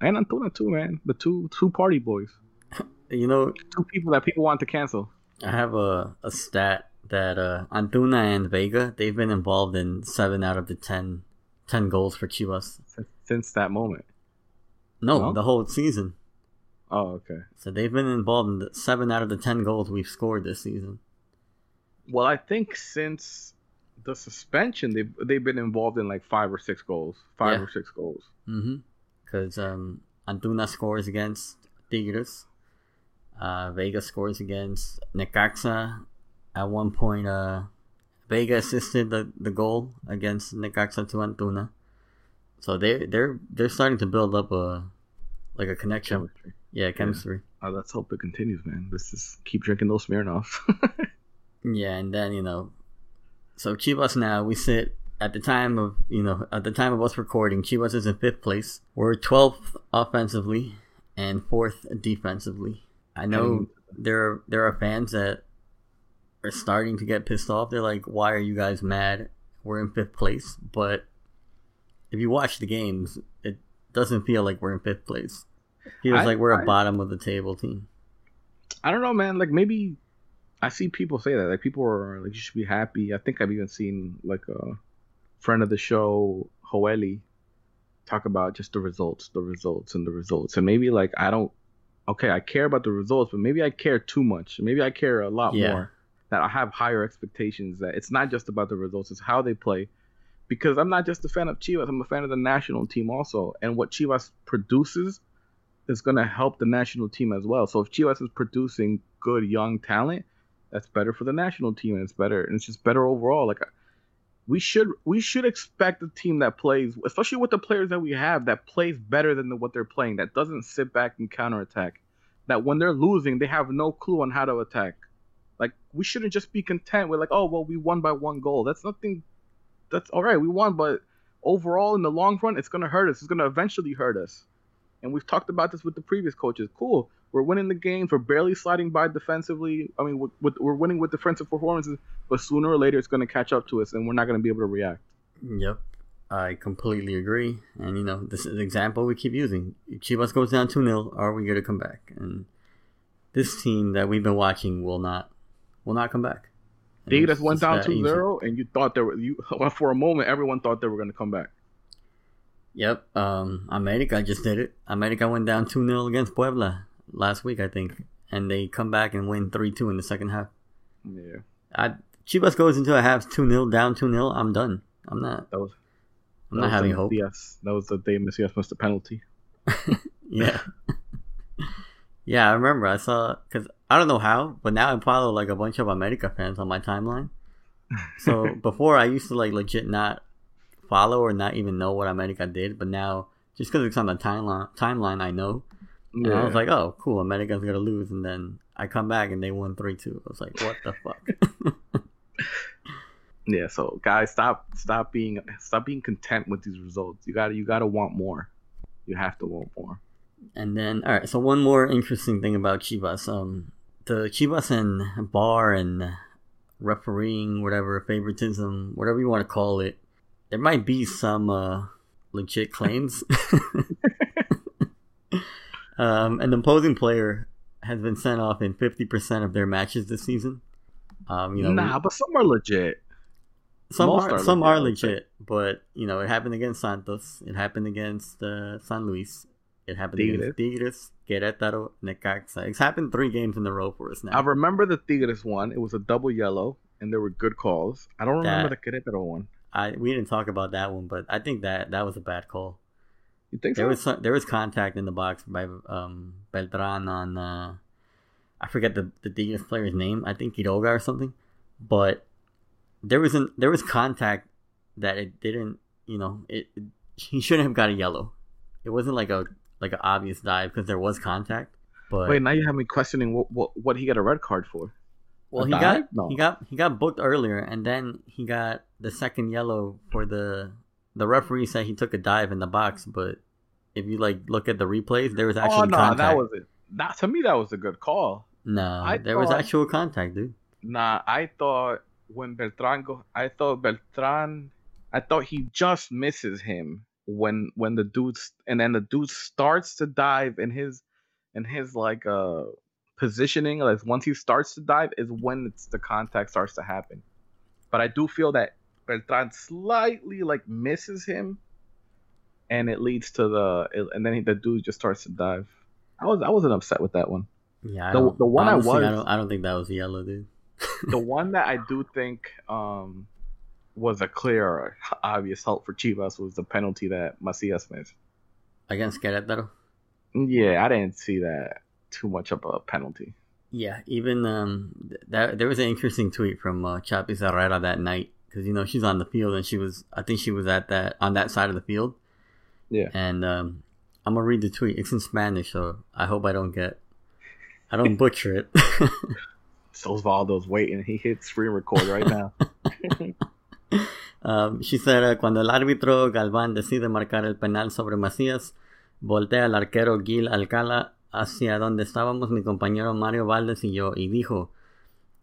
And Antuna too, man. The two two party boys, You know, two people that people want to cancel. I have a, a stat that uh, Antuna and Vega, they've been involved in 7 out of the 10, 10 goals for Chivas. Since, since that moment. No, No? the whole season. Oh, okay. So they've been involved in the 7 out of the 10 goals we've scored this season. Well, I think since the suspension, they've they've been involved in like five or six goals, five Yeah. or six goals. Mm-hmm. Because um, Antuna scores against Tigres. Uh, Vega scores against Necaxa. At one point, uh, Vega assisted the, the goal against Necaxa to Antuna. So they they're they're starting to build up a like a connection. Chemistry. Yeah, chemistry. Uh, let's hope it continues, man. Let's just keep drinking those Smirnoffs. Yeah, and then you know, so Chivas now we sit at the time of you know at the time of us recording, Chivas is in fifth place. We're twelfth offensively and fourth defensively. I know there are, there are fans that are starting to get pissed off. They're like, "Why are you guys mad? We're in fifth place." But if you watch the games, it doesn't feel like we're in fifth place. It feels I- like we're a I- bottom of the table team. I don't know, man. Like maybe I see people say that. Like people are like, you should be happy. I think I've even seen like a friend of the show, Hoeli, talk about just the results, the results, and the results. And maybe like I don't. Okay, I care about the results, but maybe I care too much. Maybe I care a lot Yeah. more. That I have higher expectations. That it's not just about the results; it's how they play. Because I'm not just a fan of Chivas; I'm a fan of the national team also. And what Chivas produces is going to help the national team as well. So if Chivas is producing good young talent, that's better for the national team, and it's better, and it's just better overall. Like we should we should expect a team that plays, especially with the players that we have, that plays better than the, what they're playing. That doesn't sit back and counterattack. That when they're losing, they have no clue on how to attack. Like we shouldn't just be content with like, oh well, we won by one goal. That's nothing. That's all right, we won, but overall in the long run, it's gonna hurt us. It's gonna eventually hurt us. And we've talked about this with the previous coaches. Cool, we're winning the games. We're barely sliding by defensively. I mean, with, we're winning with defensive performances, but sooner or later it's to catch up to us, and we're not to be able to react. Yep. I completely agree. And, you know, this is an example we keep using. Chivas goes down 2 0, are we going to come back? And this team that we've been watching will not will not come back. It's went down that 2-0, and you thought there were you for a moment everyone thought they were going to come back. Yep. Um, America just did it. America went down 2 0 against Puebla last week, I think. And they come back and win 3 2 in the second half. Yeah. I, Chivas goes into a half two 0 down two 0 I'm done. I'm not. That was. I'm that not was having hope. Macias- that was the day Macias missed the penalty. Yeah. yeah, I remember. I saw because I don't know how, but now I follow like a bunch of America fans on my timeline. So before I used to like legit not follow or not even know what America did, but now just because it's on the timeline, timeline I know. And I was like, oh, cool, America's gonna lose, and then I come back and they won three two. I was like, what the fuck? yeah. So guys, stop, stop being, stop being content with these results. You gotta, you gotta want more. You have to want more. And then, all right. So one more interesting thing about Chivas, um, the Chivas and VAR and refereeing, whatever favoritism, whatever you want to call it, there might be some uh, legit claims. um, an opposing player has been sent off in fifty percent of their matches this season. Um, you know, nah, but some are legit. some most are, are some legit, are I would say. legit, but you know, it happened against Santos. It happened against uh, San Luis. It happened against Tigres, Querétaro, Necaxa. It's happened three games in a row for us now. I remember the Tigres one. It was a double yellow, and there were good calls. I don't remember That- the Querétaro one. I we didn't talk about that one, but I think that that was a bad call. You think There so? was some, there was contact in the box by um, Beltran on uh, I forget the the Tigres player's name. I think Quiroga or something, but there was an there was contact that it didn't. You know, it, it he shouldn't have got a yellow. It wasn't like a like an obvious dive because there was contact. But Wait, now you have me questioning what what, what he got a red card for. Well, A he dive? got No. he got he got booked earlier, and then he got the second yellow for the the referee said he took a dive in the box, but if you like look at the replays, there was oh actually no, contact. that was it. That to me, that was a good call. no, I there was actual contact, dude. Nah, I thought when Beltran go, I thought Beltran, I thought he just misses him when when the dude and then the dude starts to dive in his in his like uh positioning like once he starts to dive is when it's the contact starts to happen. But I do feel that Beltran slightly like misses him, and it leads to the and then he, the dude just starts to dive. I was I wasn't upset with that one. Yeah, I The- the one I honestly, was- I don't, I don't think that was yellow, dude. the one that I do think um, was a clear, obvious help for Chivas was the penalty that Macias missed. Against Querétaro. Yeah, I didn't see that too much of a penalty. Yeah, even um, th- that there was an interesting tweet from uh, Chapi Herrera that night because you know she's on the field and she was I think she was at that on that side of the field. Yeah. And um, I'm gonna read the tweet. It's in Spanish, so I hope I don't get I don't butcher it. So Osvaldo's waiting. He hits screen record right now. Um, she said, uh, cuando el árbitro Galván decide marcar el penal sobre Macías, voltea al arquero Gil Alcala hacia donde estábamos mi compañero Mario Valdés y yo y dijo,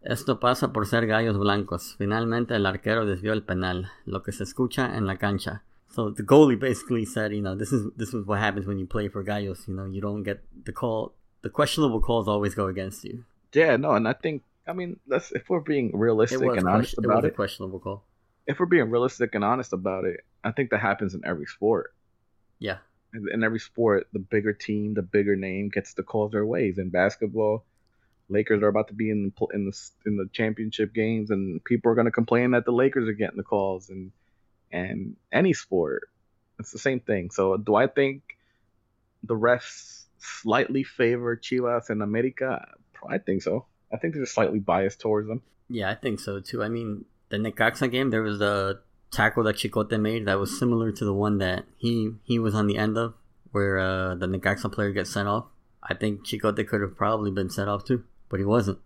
esto pasa por ser gallos blancos. Finalmente el arquero desvió el penal, lo que se escucha en la cancha. So the goalie basically said, you know, this is this is what happens when you play for gallos. You know, you don't get the call. The questionable calls always go against you. yeah, no, and I think I mean, let's if we're being It realistic was, and honest question- it was about a it, questionable call. If we're being realistic and honest about it, I think that happens in every sport. Yeah. in in every sport, the bigger team, the bigger name gets the calls their ways. In basketball, Lakers are about to be in the in the in the championship games, and people are going to complain that the Lakers are getting the calls. And and any sport, it's the same thing. So do I think the refs slightly favor Chivas and America? I think so. I think they're slightly biased towards them. Yeah, I think so too. I mean, the Necaxa game, there was a tackle that Chicote made that was similar to the one that he he was on the end of, where uh, the Necaxa player gets sent off. I think Chicote could have probably been sent off too, but he wasn't.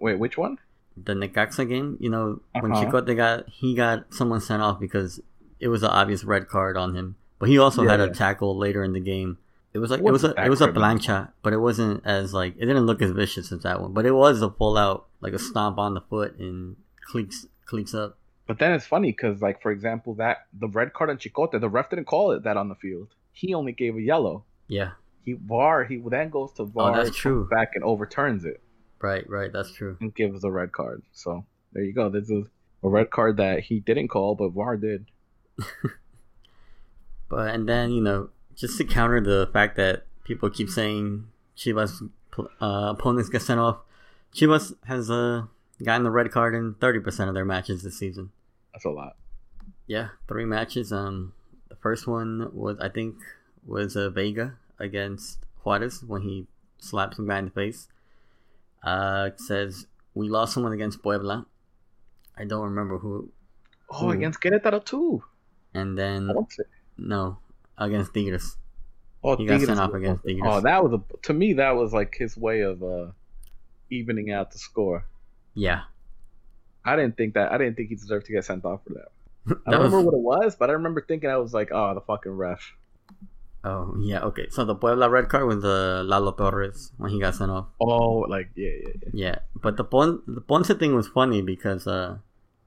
Wait, which one? The Necaxa game, you know, when Uh-huh. Chicote got he got someone sent off because it was an obvious red card on him, but he also Yeah, had a tackle later in the game. It was like It it was a it was a plancha, but it wasn't as like it didn't look as vicious as that one. But it was a pull out, like a stomp on the foot and cleats cleats up. But then it's funny because, like, for example, that the red card on Chicote, the ref didn't call it that on the field. He only gave a yellow. Yeah, He VAR. He then goes to VAR. Oh, that's true. Back and overturns it right, right. That's true. and gives a red card. So there you go. This is a red card that he didn't call, but VAR did. But and then you know, just to counter the fact that people keep saying Chivas uh, opponents get sent off, Chivas has uh, gotten the red card in 30% of their matches this season. That's a lot. Yeah, three matches. Um, the first one was I think was uh, Vega against Juarez when he slapped some guy in the face. Uh, it says we lost someone against Puebla. I don't remember who. Oh, Who? against Querétaro too. And then no, against Tigres. Oh, He got Tigres sent off against Tigres. Oh, that was a to me that was like his way of uh evening out the score. Yeah, I didn't think that. I didn't think he deserved to get sent off for that. I don't was. remember what it was, but I remember thinking I was like, oh, the fucking ref. Oh yeah, okay. So the Puebla red card was the Lalo Torres when he got sent off. Oh, like yeah, yeah, yeah. Yeah, but the Pon the Ponce thing was funny because uh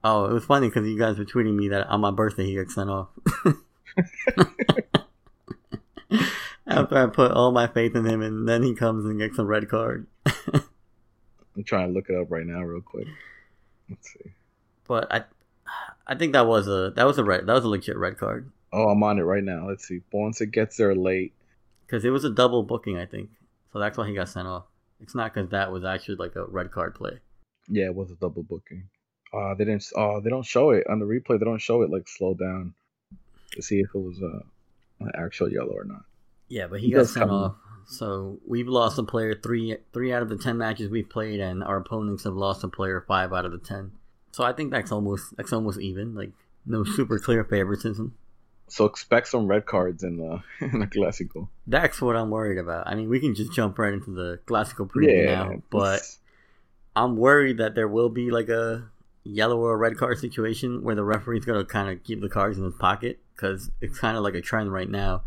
oh it was funny because you guys were tweeting me that on my birthday he got sent off. After I put all my faith in him, and then he comes and gets a red card. I'm trying to look it up right now, real quick. Let's see. But I, I think that was a that was a red that was a legit red card Oh, I'm on it right now. Let's see. Ponce gets there late. because it was a double booking. I think so. That's why he got sent off. It's not because that was actually like a red card play. Yeah, it was a double booking. Uh, they didn't. Oh, they don't show it on the replay. They don't show it like slow down to see if it was uh, an actual yellow or not. Yeah, but he, He got sent come- off. So we've lost a player three three out of the ten matches we've played, and our opponents have lost a player five out of the ten. So I think that's almost that's almost even. Like no super clear favoritism. So expect some red cards in the in the Clásico. That's what I'm worried about. I mean, we can just jump right into the classical preview now, but it's- I'm worried that there will be like a yellow or red card situation where the referee's gonna kind of keep the cards in his pocket because it's kind of like a trend right now.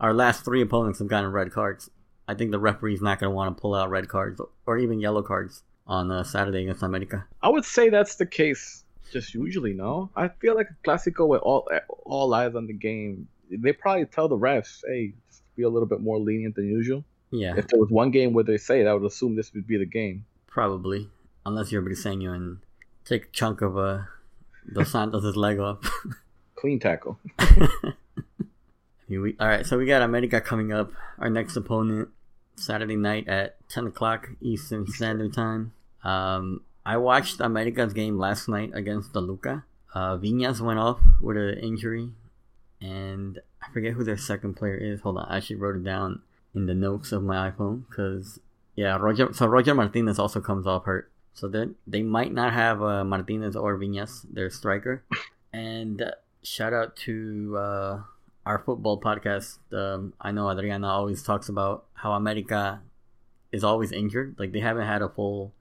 Our last three opponents have gotten red cards. I think the referee's not gonna want to pull out red cards or even yellow cards on uh, Saturday against America. I would say that's the case. Just usually, no. I feel like a Clásico with all all eyes on the game. They probably tell the refs, "Hey, be a little bit more lenient than usual." Yeah, If there was one game where they say it, I would assume this would be the game. probably unless you're Briseño and take a chunk of uh, Dos Santos' leg off. Clean tackle. All right, so we got America coming up. Our next opponent Saturday night at ten o'clock Eastern Standard Time. Um, I watched America's game last night against Toluca. Uh, Viñas went off with an injury, and I forget who their second player is. Hold on, I actually wrote it down in the notes of my iPhone because yeah, Roger. So Roger Martinez also comes off hurt, so they they might not have uh, Martinez or Viñas, their striker. And shout out to uh, our football podcast. Um, I know Adriana always talks about how America is always injured. Like they haven't had a full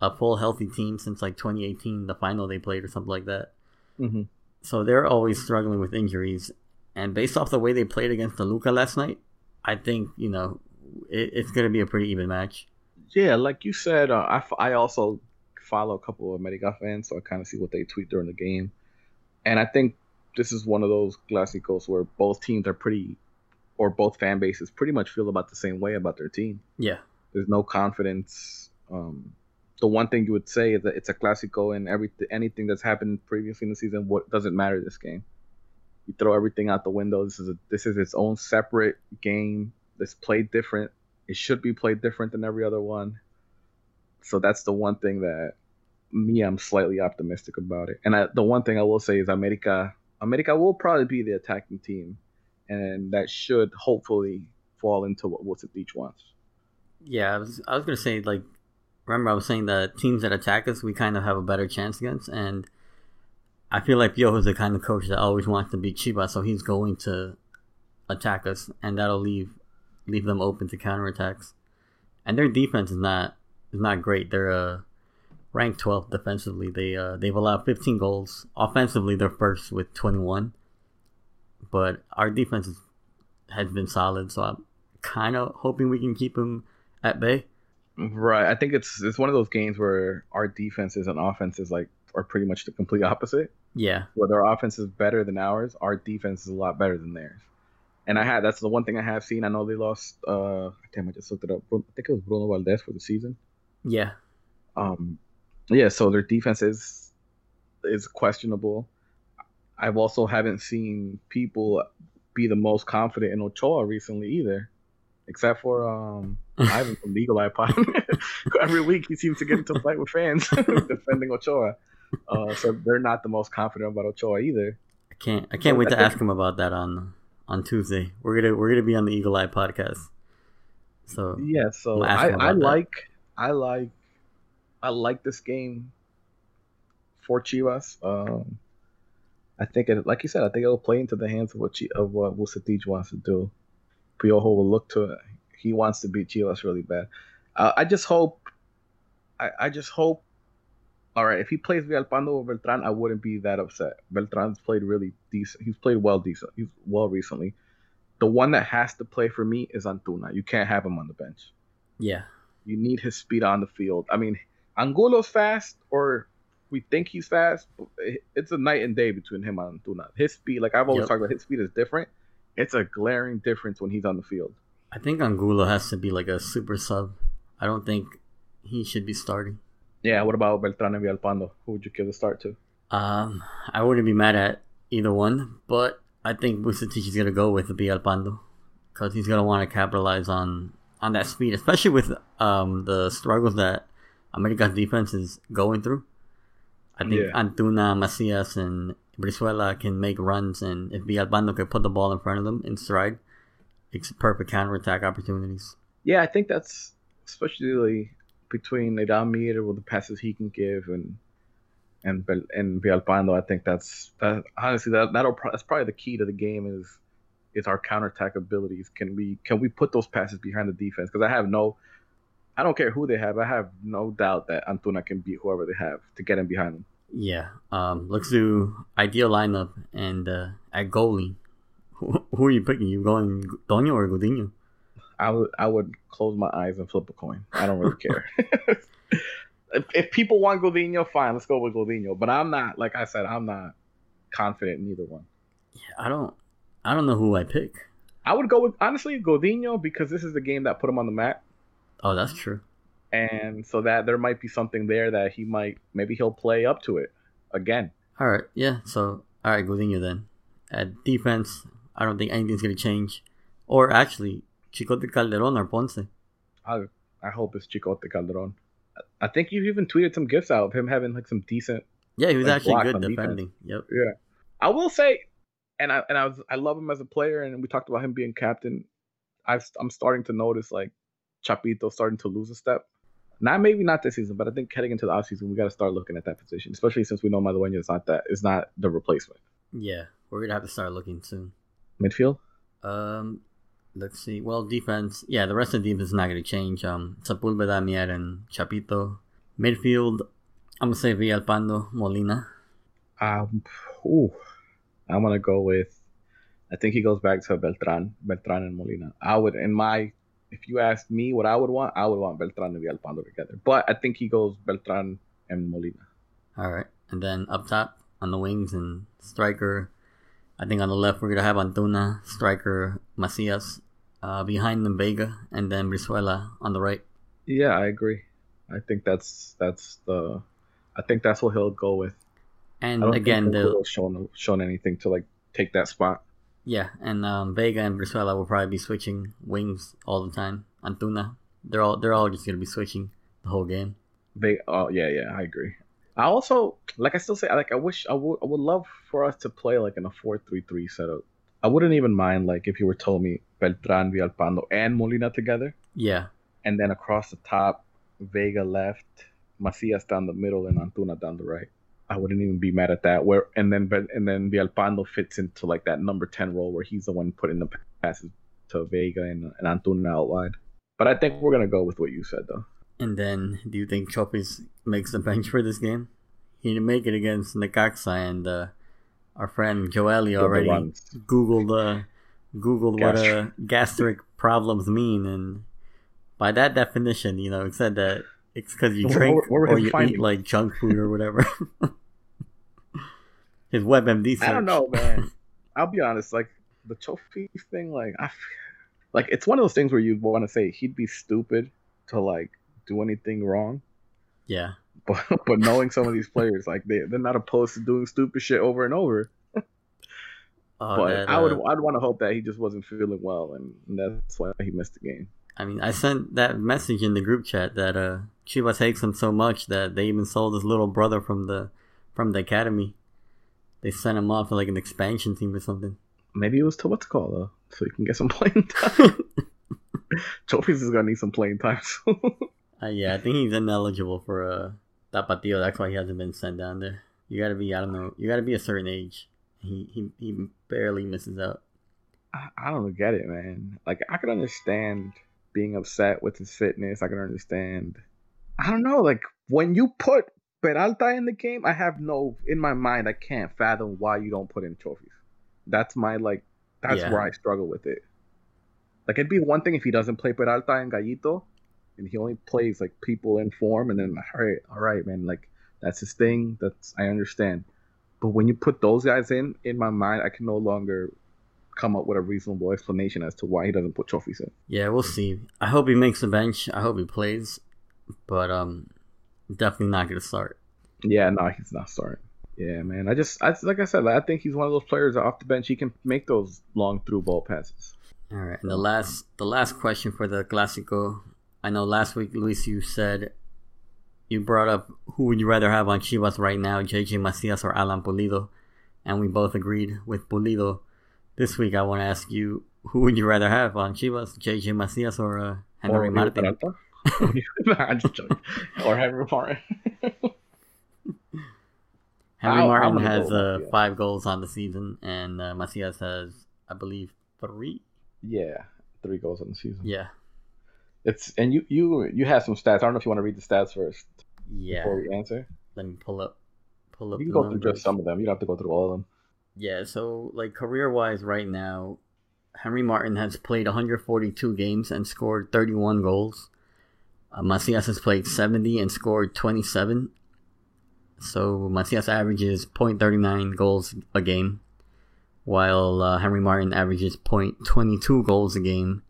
a full healthy team since like 2018, the final they played or something like that. Mm-hmm. So they're always struggling with injuries. And based off the way they played against the Toluca last night, I think you know it, it's going to be a pretty even match. Yeah, like you said, uh, I, f- I also follow a couple of America fans, so I kind of see what they tweet during the game. And I think this is one of those Clásicos where both teams are pretty, or both fan bases pretty much feel about the same way about their team. Yeah, There's no confidence. Um, the one thing you would say is that it's a Clásico, and every anything that's happened previously in the season what doesn't matter this game. You throw everything out the window. This is a, this is its own separate game. That's played different. It should be played different than every other one. So that's the one thing that me I'm slightly optimistic about it. And I, the one thing I will say is America America will probably be the attacking team, and that should hopefully fall into what beach wants. yeah. I was I was gonna say like, remember I was saying the teams that attack us, we kind of have a better chance against, and I feel like Piojo is the kind of coach that always wants to beat Chivas, so he's going to attack us, and that'll leave leave them open to counterattacks. And their defense is not is not great. They're uh, ranked 12th defensively. They uh, they've allowed 15 goals. Offensively, they're first with 21. But our defense has been solid, so I'm kind of hoping we can keep them at bay. Right. I think it's it's one of those games where our defenses and offenses like are pretty much the complete opposite. Yeah, Where their offense is better than ours, our defense is a lot better than theirs. And I had that's the one thing I have seen. I know they lost. uh Damn, I just looked it up. I think it was Bruno Valdez for the season. yeah, Um, yeah. So their defense is is questionable. I've also haven't seen people be the most confident in Ochoa recently either. except for um Ivan from Legal iPod. Every week he seems to get into a fight with fans defending Ochoa. Uh, so they're not the most confident about Ochoa either. I can't I can't wait to ask him about that on on Tuesday. We're gonna we're gonna be on the Eagle Eye podcast. So yeah, so I, I like I like I like this game for Chivas. Um, I think it, like you said, I think it'll play into the hands of what Ch- of what Vucetich wants to do. Piojo will look to it. He wants to beat Chivas really bad. Uh, I just hope. I, I just hope. All right, if he plays Villalpando or Beltran, I wouldn't be that upset. Beltran's played really decent. He's played well decent. He's well recently. The one that has to play for me is Antuna. You can't have him on the bench. Yeah. You need his speed on the field. I mean, Angulo's fast, or we think he's fast. It's a night and day between him and Antuna. His speed, like I've always yep. talked about, his speed is different. It's a glaring difference when he's on the field. I think Angulo has to be like a super sub. I don't think he should be starting. Yeah, what about Beltran and Villalpando? Who would you give the start to? Um, I wouldn't be mad at either one, but I think Vucetich is gonna go with Villalpando because he's gonna want to capitalize on on that speed, especially with um the struggles that America's defense is going through. I think yeah. Antuna, Macias, and Brizuela can make runs, and if Villalpando can put the ball in front of them in stride, it's perfect counterattack opportunities. Yeah, I think that's especially between Adamir with the passes he can give and and and Villalpando. I think that's that honestly that that'll that's probably the key to the game is is our counterattack abilities. Can we can we put those passes behind the defense? Because I have no I don't care who they have. I have no doubt that Antuna can beat whoever they have to get in behind them. Yeah. Um, let's do ideal lineup and uh, at goalie. Who, who, are you picking? You going Toño or Gudiño? I would I would close my eyes and flip a coin. I don't really care. if, if people want Gudiño, fine, let's go with Gudiño. But I'm not. Like I said, I'm not confident in either one. Yeah, I don't. I don't know who I pick. I would go with honestly Gudiño because this is the game that put him on the map. Oh, that's true. And so that there might be something there that he might maybe he'll play up to it again. All right, yeah. So all right, Gudiño then. At defense, I don't think anything's gonna change. Or actually, Chicote Calderon or Ponce. I I hope it's Chicote Calderon. I think you even tweeted some gifts out of him having like some decent. Yeah, he was like, actually good defending. Defense. Yep. Yeah, I will say, and I and I was I love him as a player, and we talked about him being captain. i I'm starting to notice like Chapito starting to lose a step. Not maybe not this season, but I think heading into the offseason, we got to start looking at that position, especially since we know Madueña is not that is not the replacement. Yeah, we're gonna have to start looking soon. Midfield. Um, let's see. Well, defense. Yeah, the rest of the defense is not gonna change. Um, Sepulveda, Mier, and Chapito. Midfield. I'm gonna say Villalpando, Molina. Um, ooh, I'm gonna go with. I think he goes back to Beltran, Beltran and Molina. I would, in my if you ask me what I would want, I would want Beltran and Villalpando together. But I think he goes Beltran and Molina. All right. And then up top on the wings and striker, I think on the left we're going to have Antuna, striker Macias, uh, behind them Vega, and then Brizuela on the right. Yeah, I agree. I think that's that's the I think that's what he'll go with. And again, they'll shown shown anything to like take that spot. Yeah, and um, Vega and Brizuela will probably be switching wings all the time. Antuna, they're all they're all just gonna be switching the whole game. They, oh yeah, yeah, I agree. I also like I still say like I wish I would I would love for us to play like in a four three three setup. I wouldn't even mind like if you were telling me Beltran, Villalpando, and Molina together. Yeah. And then across the top, Vega left, Macias down the middle, and Antuna down the right. I wouldn't even be mad at that. Where and then but and then Villalpando fits into like that number ten role where he's the one putting the passes to Vega and, and Antuna out wide. But I think we're gonna go with what you said though. And then, do you think Chofis makes the bench for this game? He didn't make it against Necaxa, and uh, our friend Joely already googled uh, googled what uh, gastric problems mean, and by that definition, you know, it said that it's because you drink what, what or you findings? eat like junk food or whatever. His WebMD search. I don't know, man. I'll be honest. Like the trophy thing, like I, like it's one of those things where you want to say he'd be stupid to like do anything wrong. Yeah. But but knowing some of these players, like they they're not opposed to doing stupid shit over and over. Oh, but that, I would uh, I'd want to hope that he just wasn't feeling well, and that's why he missed the game. I mean, I sent that message in the group chat that uh, Chivas hates him so much that they even sold his little brother from the from the academy. They sent him off to like an expansion team or something. Maybe it was to what's called though, so he can get some playing time. Chofis is gonna need some playing time. soon. Uh, yeah, I think he's ineligible for uh, Tapatio. That's why he hasn't been sent down there. You gotta be, I don't know, you gotta be a certain age. He he, he barely misses out. I, I don't get it, man. Like I can understand being upset with his fitness. I can understand. I don't know. Like when you put Peralta in the game, I have no in my mind. I can't fathom why you don't put in Chofis. That's my like. That's Yeah. where I struggle with it. Like it'd be one thing if he doesn't play Peralta and Gallito, and he only plays like people in form, and then all right, all right, man. Like that's his thing. That's I understand. But when you put those guys in, in my mind, I can no longer come up with a reasonable explanation as to why he doesn't put Chofis in. Yeah, we'll see. I hope he makes the bench. I hope he plays, but um, definitely not gonna start. Yeah, no, he's not starting. Yeah, man. I just, I, like I said, I think he's one of those players off the bench he can make those long through ball passes. All right, and the last the last question for the Clásico. I know last week, Luis, you said you brought up who would you rather have on Chivas right now, JJ Macias or Alan Pulido, and we both agreed with Pulido. This week, I want to ask you who would you rather have on Chivas, JJ Macias or uh, Henry or Martin? I'm just joking. or Henry Martin. Henry I'll- Martin gonna has go uh, Macias. five goals on the season, and uh, Macias has, I believe, three. yeah, three goals on the season. Yeah, It's and you you you have some stats. I don't know if you want to read the stats first yeah. before we answer. Let me pull up, pull up. You can go through just some of them. You don't have to go through all of them. Yeah, so like career wise, right now, Henry Martin has played 142 games and scored 31 goals. Uh, Macias has played 70 and scored 27. So Macias averages 0.39 goals a game, while uh, Henry Martin averages 0.22 goals a game.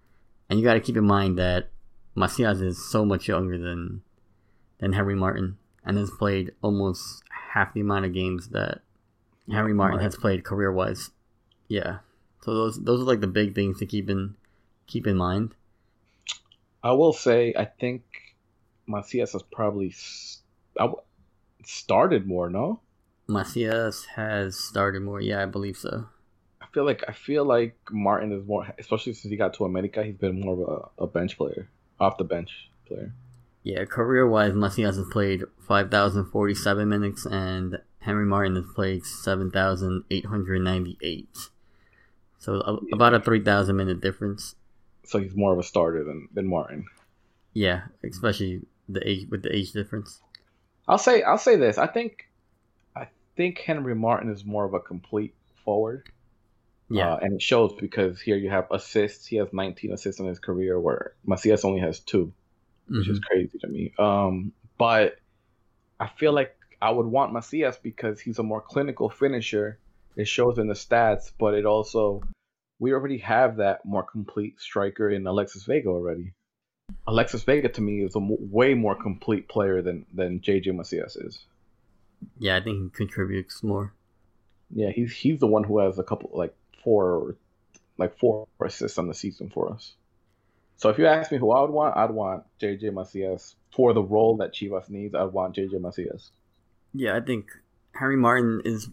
And you got to keep in mind that Macias is so much younger than than Henry Martin and has played almost half the amount of games that Henry Martin has played career wise. Yeah. So those those are like the big things to keep in keep in mind. I will say I think Macias has probably s- I w- started more. No, Macias has started more. Yeah, I believe so. I feel like I feel like Martin is more, especially since he got to America. He's been more of a, a bench player, off the bench player. Yeah, career wise, Macias has played 5,047 minutes and Henry Martin has played 7,898. So a, about a 3,000 minute difference. So he's more of a starter than than Martin. Yeah, especially the age with the age difference. I'll say I'll say this. I think I think Henry Martin is more of a complete forward. Yeah, Uh, and it shows because here you have assists. He has 19 assists in his career, where Macias only has two, which is Mhm. crazy to me. Um, but I feel like I would want Macias because he's a more clinical finisher. It shows in the stats, but it also we already have that more complete striker in Alexis Vega already. Alexis Vega to me is a way more complete player than than JJ Macias is. yeah, I think he contributes more. Yeah, he's he's the one who has a couple like four like four assists on the season for us. So if you ask me who I would want, I'd want JJ Macias for the role that Chivas needs. I'd want JJ Macias. Yeah, I think Henry Martin is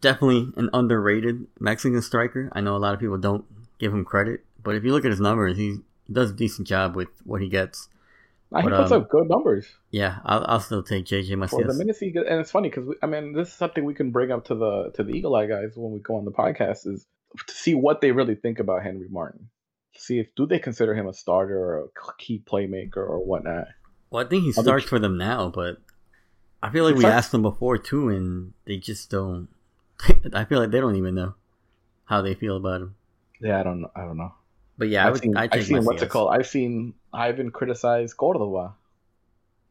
definitely an underrated Mexican striker. I know a lot of people don't give him credit, but if you look at his numbers, he does a decent job with what he gets. He But, puts um, up good numbers Yeah, I'll, I'll still take JJ for the Macias. minutes he and it's funny because I mean this is something we can bring up to the to the Eagle Eye guys when we go on the podcast is to see what they really think about Henry Martin. See if do they consider him a starter or a key playmaker or whatnot. Well, I think he starts for them now, but I feel like we Sorry? asked them before too, and they just don't. I feel like they don't even know how they feel about him. Yeah, I don't know. I don't know. But yeah, I I've would. seen, I I've seen what's it called? I've seen Ivan criticize Cordova,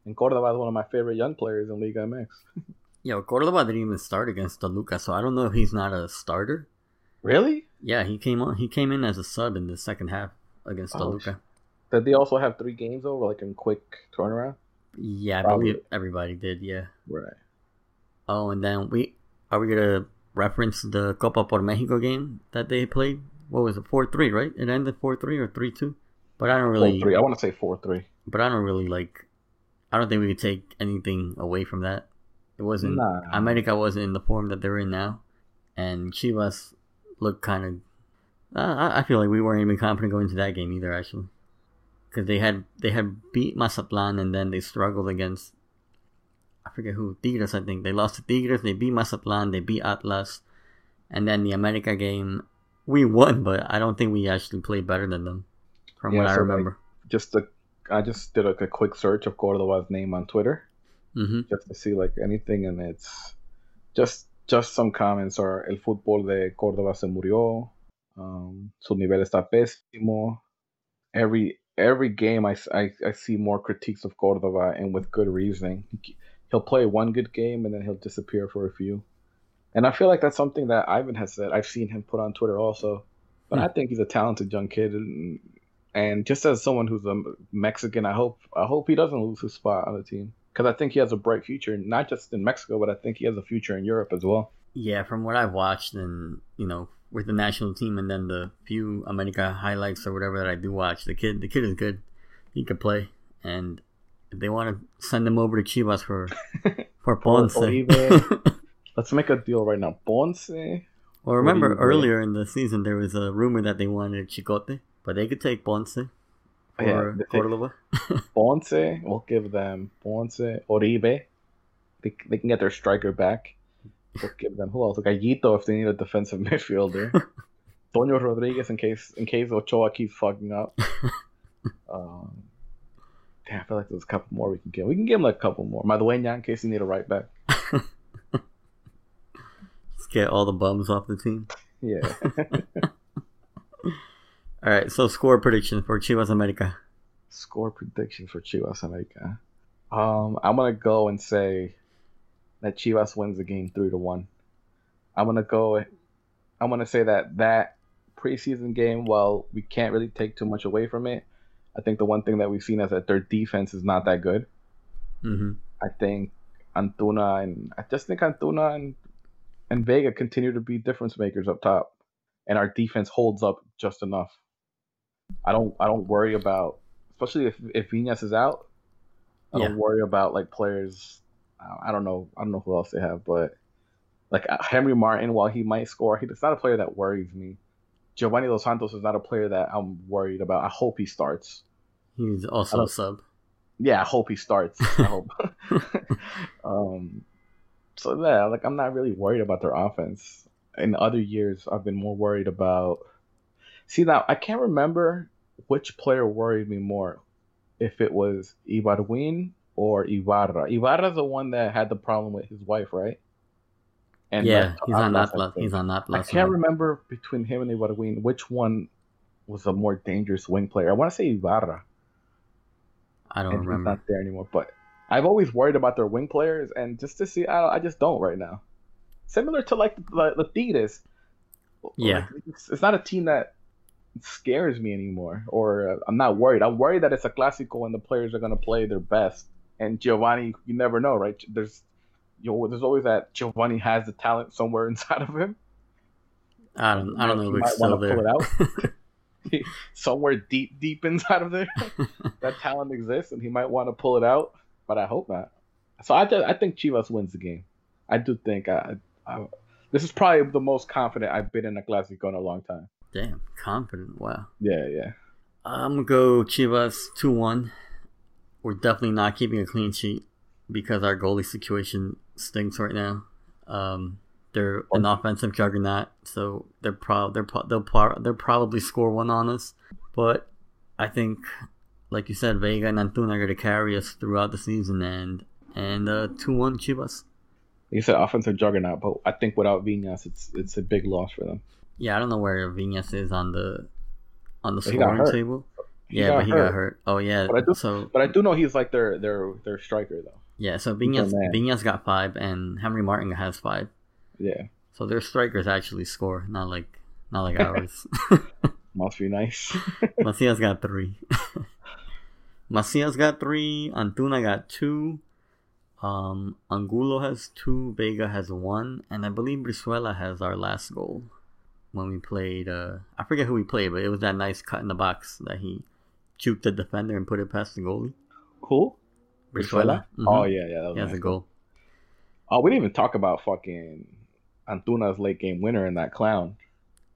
and Cordova is one of my favorite young players in Liga MX. Yo, Cordova didn't even start against Toluca, so I don't know if he's not a starter. Really? Yeah, he came on. He came in as a sub in the second half against Oh, Toluca. Did they also have three games over, like in quick turnaround? Yeah, I Probably. believe everybody did. Yeah. Right. Oh, and then we are we gonna reference the Copa por Mexico game that they played. What was it? Four three, right? It ended four three or three two. But I don't really. Four three. I want to say four three. But I don't really like. I don't think we could take anything away from that. It wasn't. Nah. America wasn't in the form that they're in now, and Chivas looked kind of. I I feel like we weren't even confident going into that game either, actually, because they had they had beat Mazatlan and then they struggled against. I forget who Tigres. I think they lost to Tigres. They beat Mazatlan. They beat Atlas, and then the America game, we won, but I don't think we actually played better than them, from Yeah, what I so, like, remember. Just the, I just did like a quick search of Cordova's name on Twitter hmm just to see like anything, and it's just just some comments are el fútbol de Córdova se murió, um, su nivel está pésimo. Every every game I, I, I, see more critiques of Cordova and with good reasoning. He'll play one good game and then he'll disappear for a few. And I feel like that's something that Ivan has said. I've seen him put on Twitter also. But Hmm. I think he's a talented young kid and and just as someone who's a Mexican, I hope I hope he doesn't lose his spot on the team because I think he has a bright future, not just in Mexico, but I think he has a future in Europe as well. Yeah, from what I've watched and you know with the national team and then the few America highlights or whatever that I do watch, the kid the kid is good. He could play, and if they want to send him over to Chivas for for Ponce. Let's make a deal right now. Ponce, well, remember earlier in the season there was a rumor that they wanted Chicote, but they could take Ponce or Yeah, they take- Cordova. Ponce, we'll give them Ponce, Oribe. They, they can get their striker back. Give them who else? Gallito if they need a defensive midfielder. Toño Rodriguez in case in case Ochoa keeps fucking up. Um, damn, I feel like there's a couple more we can give. We can give him like a couple more. Madueña in case you need a right back. Let's get all the bums off the team. Yeah. All right, so score prediction for Chivas America. Score prediction for Chivas America. Um, I'm gonna go and say that Chivas wins the game three to one. I'm gonna go. I'm gonna say that that preseason game, while we can't really take too much away from it, I think the one thing that we've seen is that their defense is not that good. hmm I think Antuna and I just think Antuna and and Vega continue to be difference makers up top, and our defense holds up just enough. I don't I don't worry about, especially if if Viñas is out. I don't worry about like players. I- don't know. I don't know who else they have, but like uh, Henry Martin, while he might score, he's not a player that worries me. Giovanni Dos Santos is not a player that I'm worried about. I hope he starts. He's also a sub. Yeah, I hope he starts. I hope. um, so yeah, like I'm not really worried about their offense. In other years, I've been more worried about. See now, I can't remember which player worried me more, if it was Ibargüen or Ibarra. Ibarra's the one that had the problem with his wife, right? And yeah, he's on Atlas, that. I Atlas. think. He's on that. I can't remember between him and Ibargüen which one was a more dangerous wing player. I want to say Ibarra I don't and he's remember. not there anymore. But I've always worried about their wing players, and just to see, I, I just don't right now. Similar to like the, the. Yeah. Like, it's, it's not a team that scares me anymore, or uh, I'm not worried. I'm worried that it's a classical and the players are going to play their best. And Giovanni, you never know, right? There's you know, there's always that Giovanni has the talent somewhere inside of him. I don't. I don't know if might still there. pull it out. somewhere deep, deep inside of there, that talent exists, and he might want to pull it out, but I hope not. So I, th- I think Chivas wins the game. I do think I, I, this is probably the most confident I've been in a Clásico in a long time. Damn, confident. Wow. Yeah, yeah. I'm gonna go Chivas two one. We're definitely not keeping a clean sheet because our goalie situation stinks right now. Um, they're an offensive juggernaut, so they're pro- they're pro- they'll pro- they'll probably score one on us. But I think, like you said, Vega and Antuna are gonna carry us throughout the season, and and uh, two one Chivas. You said offensive juggernaut, but I think without Viñas, it's it's a big loss for them. Yeah, I don't know where Viñas is on the on the But scoring table. He yeah, but he hurt. got hurt. Oh yeah, But I do- so But I do know he's like their their their striker though. Yeah, so Viñas, their got five, and Henry Martin has five. Yeah, So their strikers actually score, not like not like ours. must be nice. Macias got three. Macias got three. Antuna got two. Um, Angulo has two, Vega has one, and I believe Brizuela has our last goal when we played. Uh, I forget who we played, but it was that nice cut in the box that he juked the defender and put it past the goalie. Who? Brizuela. Mhm. Oh yeah, yeah. That was he has nice. a goal. Oh, we didn't even talk about fucking Antuna's late game winner and that clown.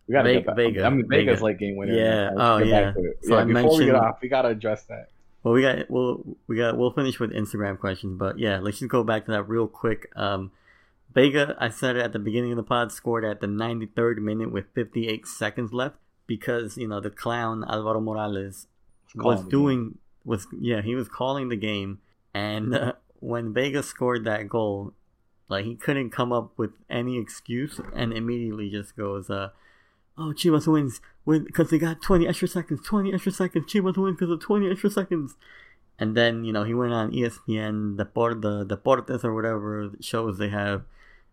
We gotta Ve- get back. Vega, I mean, Vega's Vega. late game winner. Yeah, Let's oh, yeah. back to it. So yeah. I before we get off, we gotta address that. Well, we got we'll we got we'll finish with Instagram questions, but yeah, let's just go back to that real quick. Um, Vega, I said it at the beginning of the pod, scored at the 93rd minute with 58 seconds left because you know the clown Alvaro Morales was doing was yeah he was calling the game, and uh, when Vega scored that goal, like he couldn't come up with any excuse, and immediately just goes, uh, "Oh, Chivas wins because they got 20 extra seconds, 20 extra seconds. Chivas wins because of 20 extra seconds." And then you know he went on ESPN, Deport, the Deportes or whatever shows they have,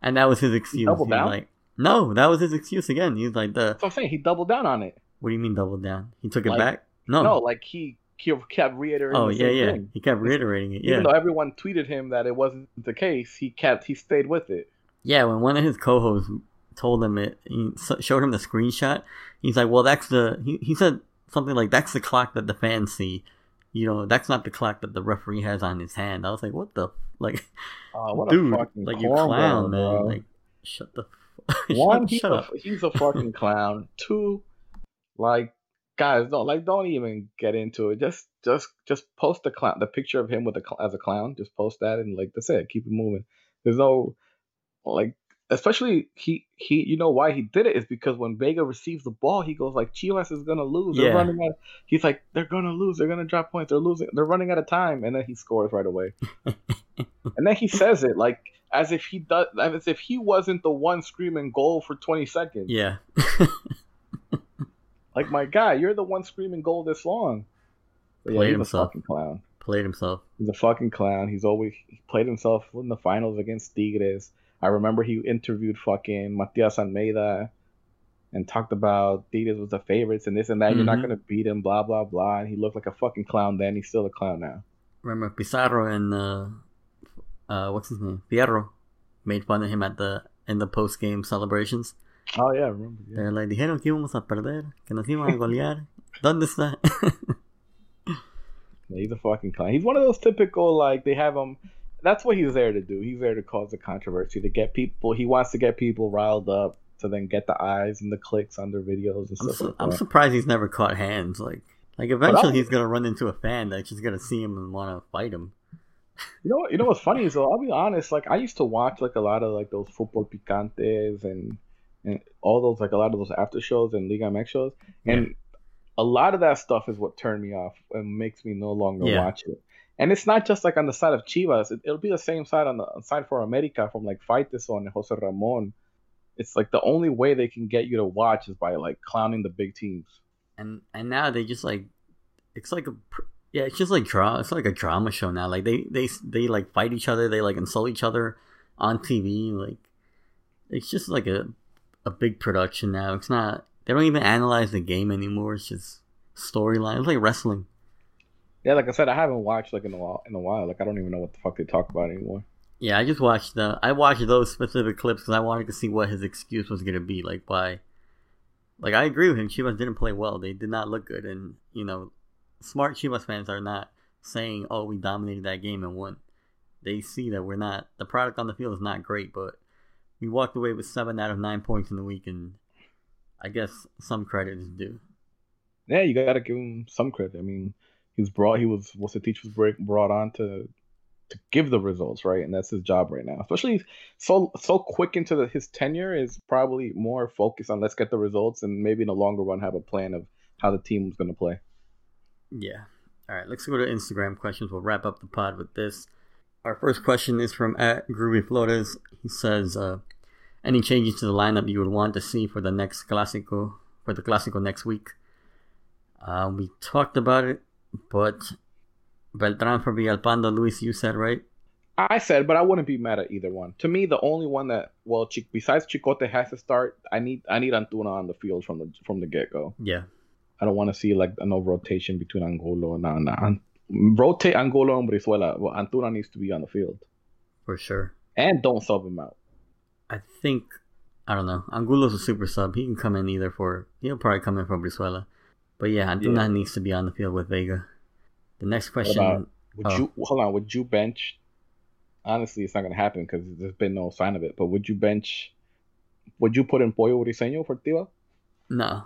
and that was his excuse. doubled He down? like, no, that was his excuse again. He's like, "The That's what I'm saying. He doubled down on it. what do you mean doubled down? He took it back? No, No, like he, he kept reiterating. oh the yeah, same yeah. thing. He kept reiterating it. Yeah, Even though everyone tweeted him that it wasn't the case, he kept he stayed with it. Yeah, when one of his co-hosts told him it, he showed him the screenshot. He's like, "Well, that's the." He, he said something like, "That's the clock that the fans see." You know, that's not the clock that the referee has on his hand. I was like, "What the like, Oh, what dude? Like you clown, man! bro. Like, shut the F- One, shut, he's, shut a, up." he's a fucking clown. Two, like guys, don't like don't even get into it. Just just just post the clown, the picture of him with a as a clown. Just post that and like that's it. Keep it moving. There's no like, especially he he. You know why he did it is because when Vega receives the ball, he goes like Chivas is gonna lose. They're Yeah. running out. He's like they're gonna lose. They're gonna drop points. They're losing. They're running out of time, and then he scores right away. and then he says it like as if he does as if he wasn't the one screaming goal for 20 seconds Yeah, like my guy you're the one screaming goal this long but yeah, Played he's himself. a fucking clown played himself. he's a fucking clown he's always he played himself in the finals against tigres i remember he interviewed fucking Matías Almeyda and talked about tigres was the favorites and this and that you're not Mhm. gonna beat him blah blah blah and he looked like a fucking clown then he's still a clown now Remember Pizarro and uh, uh, what's his name? Fierro made fun of him at the in the post game celebrations. Ah, oh yeah I remember yeah. They're like, dijeron que íbamos a perder, que nos iban a golear. ¿Dónde está? Yeah, he's a fucking clown. He's one of those typical like they have him. That's what he's there to do. He's there to cause the controversy, to get people. He wants to get people riled up, to then get the eyes and the clicks on their videos and I'm, stuff su- like I'm surprised he's never caught hands. Like, like eventually he's gonna run into a fan that's just gonna see him and want to fight him. You know, you know what's funny is though. I'll be honest. Like I used to watch like a lot of like those football picantes and and all those like a lot of those after shows and Liga MX shows, and a lot of that stuff is what turned me off and makes me no longer Yeah. watch it. And it's not just like on the side of Chivas; it, it'll be the same side on the side for America from like Faitelson Jose Ramon. It's like the only way they can get you to watch is by like clowning the big teams. And and now they just like, it's like a pr- yeah, it's just like drama. It's like a drama show now. Like they they they like fight each other. They like insult each other on TV. Like it's just like a a big production now. It's not. They don't even analyze the game anymore. It's just storyline. It's like wrestling. Yeah, like I said, I haven't watched like in a while. In a while, like I don't even know what the fuck they talk about anymore. Yeah, I just watched the. I watched those specific clips because I wanted to see what his excuse was gonna be. Like why. Like I agree with him. Chivas didn't play well. They did not look good, and you know, smart Chivas fans are not saying, "Oh, we dominated that game and won." They see that we're not. The product on the field is not great, but we walked away with seven out of nine points in the week, and I guess some credit is due. Yeah, you gotta give him some credit. I mean, he was brought. He was was the teacher was brought- brought on to to give the results, right? And that's his job right now. Especially so so quick into the, his tenure is probably more focused on let's get the results and maybe in the longer run have a plan of how the team going to play. Yeah. All right, let's go to Instagram questions. We'll wrap up the pod with this. Our first question is from at Groovy Flores. He says, uh, "Any changes to the lineup you would want to see for the next Clásico for the Clásico next week?" Uh, we talked about it, but Beltran for Villalpando, Luis, you said right. I said, but I wouldn't be mad at either one. To me, the only one that well, besides Chiquete has to start. I need I need Antuna on the field from the from the get go. Yeah, I don't want to see like an no rotation between Angulo and nah, nah. An- rotate Angulo and Brizuela. Well, Antuna needs to be on the field. for sure. And don't sub him out. I think I don't know. Angulo's a super sub. He can come in either for he'll probably come in for Brizuela. But yeah, Antuna Yeah. needs to be on the field with Vega. The next question about would Oh. you hold on? Would you bench? Honestly, it's not gonna happen because there's been no sign of it. But would you bench? Would you put in Pollo Briseño for Tiba? No.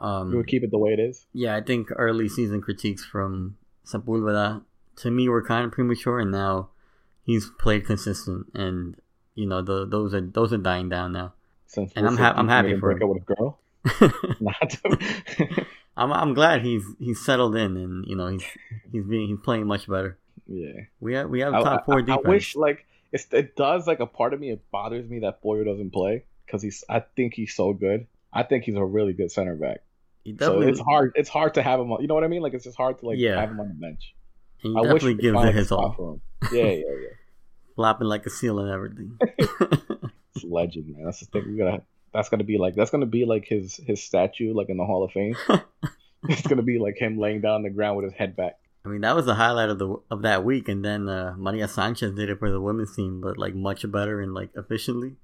You Um would keep it the way it is. yeah, I think early season critiques from Sepulveda to me were kind of premature and now he's played consistent and you know the, those are those are dying down now. Since And I'm hap- I'm happy for break him. up with a girl. Not I'm I'm glad he's he's settled in and you know he's he's being he's playing much better. yeah. We have we have I, top four I, I wish like it's, it does like a part of me. It bothers me that Boyer doesn't play because he's. I think he's so good. I think he's a really good center back. He So it's hard. It's hard to have him. on You know what I mean? Like it's just hard to like Yeah. have him on the bench. he I definitely gives it his all, him. Yeah, yeah, yeah. flopping like a seal and everything. It's legend, man. That's the thing. We gotta. That's gonna be like. That's gonna be like his his statue, like in the Hall of Fame. it's gonna be like him laying down on the ground with his head back. I mean, that was the highlight of the of that week, and then uh, Maria Sanchez did it for the women's team, but like much better and like efficiently.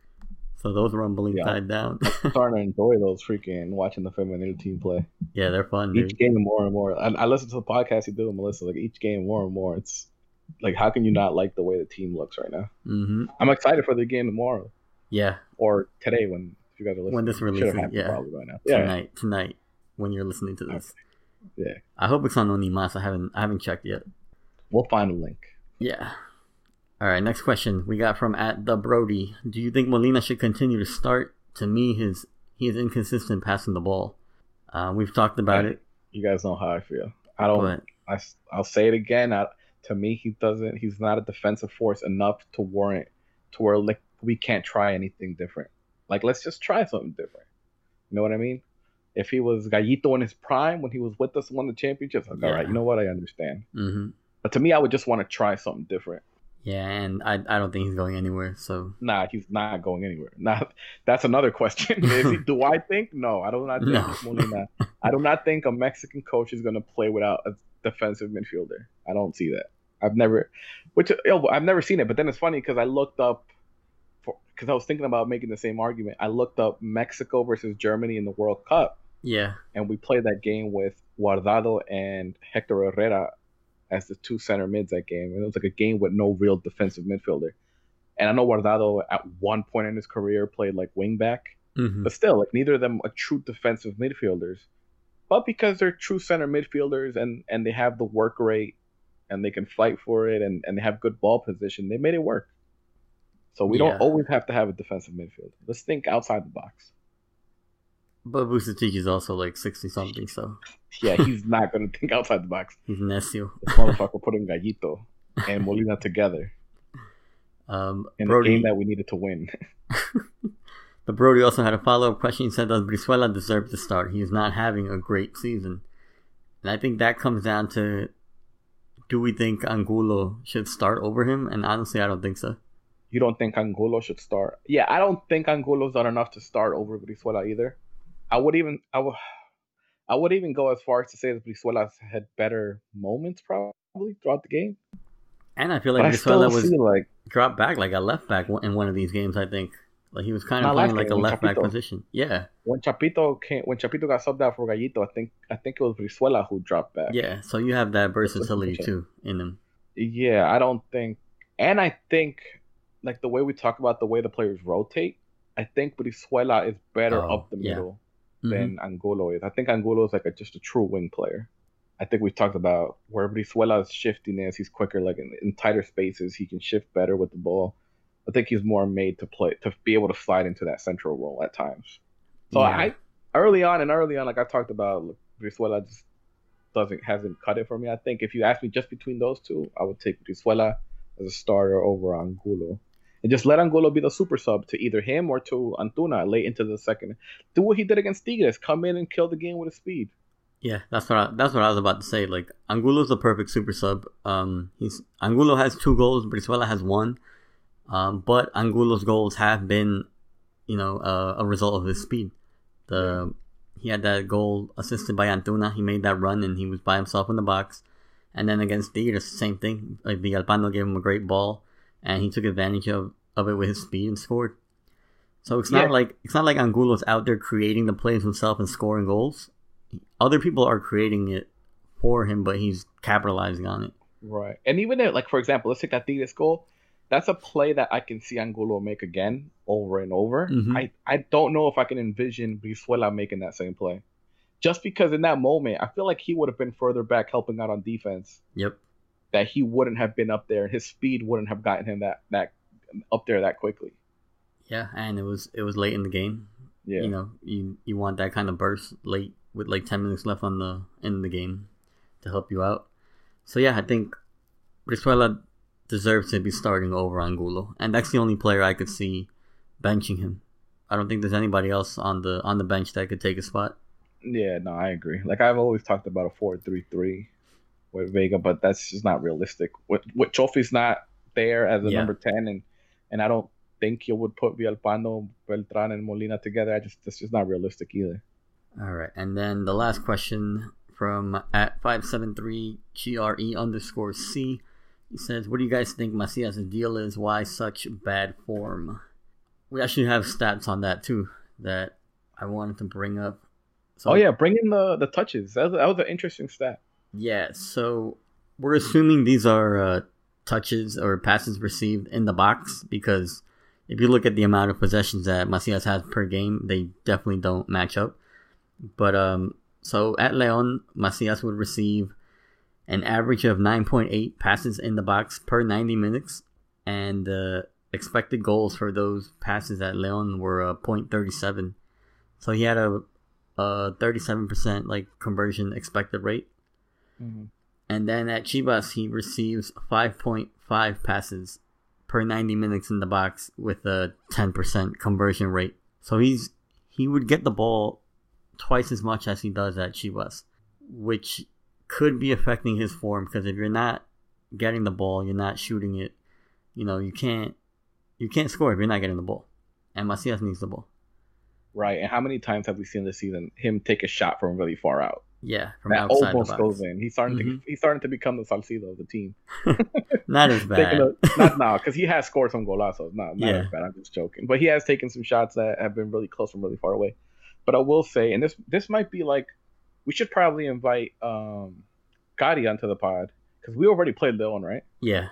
So those rumblings Yeah. died down. starting to enjoy those freaking watching the feminine team play. yeah, they're fun, dude. Each game more and more. I, I listen to the podcast you do with Melissa. Like each game more and more. It's like how can you not like the way the team looks right now? hmm I'm excited for the game tomorrow Yeah, or today when if you guys are listening. When this releases, yeah. probably by now. Yeah, tonight, tonight, when you're listening to this. Yeah. I hope it's on Unimás. I haven't I haven't checked yet. we'll find a link. Yeah. All right. Next question we got from at the Brody. Do you think Molina should continue to start? To me, his he is inconsistent passing the ball. Uh, we've talked about it, You guys know how I feel. I don't. but I, will say it again. I, to me, he doesn't. He's not a defensive force enough to warrant to where like we can't try anything different. Like let's just try something different. You know what I mean? If he was Gallito in his prime when he was with us and won the championships, like, Yeah. right, you know what? I understand. hmm But to me, I would just want to try something different. Yeah, and I I don't think he's going anywhere. So Nah, he's not going anywhere. Not that's another question. Is he, do I think? No, I do not think No. Molina. I do not think a Mexican coach is going to play without a defensive midfielder. I don't see that. I've never, which I've never seen it. But then it's funny because I looked up, because I was thinking about making the same argument. I looked up Mexico versus Germany in the World Cup, yeah, and we played that game with Guardado and Hector Herrera as the two center mids that game. And it was like a game with no real defensive midfielder. And I know Guardado at one point in his career played like wing back, hmm but still, like neither of them are true defensive midfielders. But because they're true center midfielders and and they have the work rate and they can fight for it and, and they have good ball position, they made it work. So we Yeah. don't always have to have a defensive midfield. Let's think outside the box. But Vucetich is also like sixty something, so Yeah, he's not gonna think outside the box. he's necio. This motherfucker putting Gallito and Molina together Um, in a game that we needed to win. But Brody also had a follow up question. He said, Does Brizuela deserve to start? He is not having a great season. And I think that comes down to do we think Angulo should start over him? And honestly, I don't think so. You don't think Angulo should start? Yeah, I don't think Angulo's done enough to start over Brizuela either. I would even I would I would even go as far as to say that Brizuela's had better moments probably throughout the game. And I feel like Brizuela was like dropped back like a left back in one of these games, I think. Like he was kind of playing like a game, left back position. Yeah, when Chapito came when Chapito got subbed out for Gallito, I think I think it was Brizuela who dropped back. yeah. So you have that versatility too in him. Yeah, I don't think, and I think like the way we talk about the way the players rotate, I think Brizuela is better Oh, up the yeah. middle Mhm. than Angulo is. I think Angulo is like a, just a true wing player. I think we've talked about where Brizuela's shiftiness, he's quicker, like in, in tighter spaces, he can shift better with the ball. I think he's more made to play to be able to slide into that central role at times. So Yeah. I early on and early on, like I talked about, look, Brizuela just doesn't hasn't cut it for me. I think if you ask me just between those two, I would take Brizuela as a starter over Angulo. And just let Angulo be the super sub to either him or to Antuna late into the second. Do what he did against Tigres. Come in and kill the game with his speed. Yeah, that's what I, that's what I was about to say. Like Angulo's the perfect super sub. Um, he's Angulo has two goals, Brizuela has one. Um, but Angulo's goals have been, you know, uh, a result of his speed. The he had that goal assisted by Antuna. He made that run and he was by himself in the box. And then against Tigres, same thing. Like Villalpando gave him a great ball, and he took advantage of, of it with his speed and scored. So it's Yeah. not like it's not like Angulo's out there creating the plays himself and scoring goals. Other people are creating it for him, but he's capitalizing on it. Right. And even if, like, for example, let's take that Tigres goal. That's a play that I can see Angulo make again over and over. Mhm. I, I don't know if I can envision Brizuela making that same play. Just because in that moment, I feel like he would have been further back helping out on defense, Yep. That he wouldn't have been up there. And his speed wouldn't have gotten him that, that up there that quickly. Yeah, and it was it was late in the game. Yeah. You know, you you want that kind of burst late with like ten minutes left on the in the game to help you out. So yeah, I think Brizuela deserves to be starting over Angulo, and that's the only player I could see benching him. I don't think there's anybody else on the on the bench that could take a spot. Yeah, no, I agree. Like I've always talked about a four-three-three with Vega, but that's just not realistic. With with Chofis not there as a Yeah. number ten, and and I don't think you would put Villalpando, Beltran, and Molina together. I just that's just not realistic either. All right, and then the last question from at five seven three gre underscore c. He says, "What do you guys think Macias' deal is? Why such bad form?" We actually have stats on that too that I wanted to bring up. So, oh yeah, bring in the the touches. That was, that was an interesting stat. Yeah. So we're assuming these are uh, touches or passes received in the box because if you look at the amount of possessions that Macias has per game, they definitely don't match up. But um, so at Leon, Macias would receive an average of 9.8 passes in the box per 90 minutes, and uh, expected goals for those passes at Leon were uh, 0.37. So he had a, a 37% like conversion expected rate. Mm-hmm. And then at Chivas, he receives 5.5 passes per 90 minutes in the box with a 10% conversion rate. So he's he would get the ball twice as much as he does at Chivas, which could be affecting his form because if you're not getting the ball, you're not shooting it, you know, you can't you can't score if you're not getting the ball. And Macias needs the ball. Right. And how many times have we seen this season him take a shot from really far out? Yeah, from that outside almost goes in. He's starting Mhm. to he's starting to become the Salcido of the team. Not as bad. A, not now because he has scored some golazos. Not, not Yeah. as bad. I'm just joking. But he has taken some shots that have been really close from really far away. But I will say, and this this might be like, we should probably invite um, Gotti onto the pod because we already played Leon, right? yeah.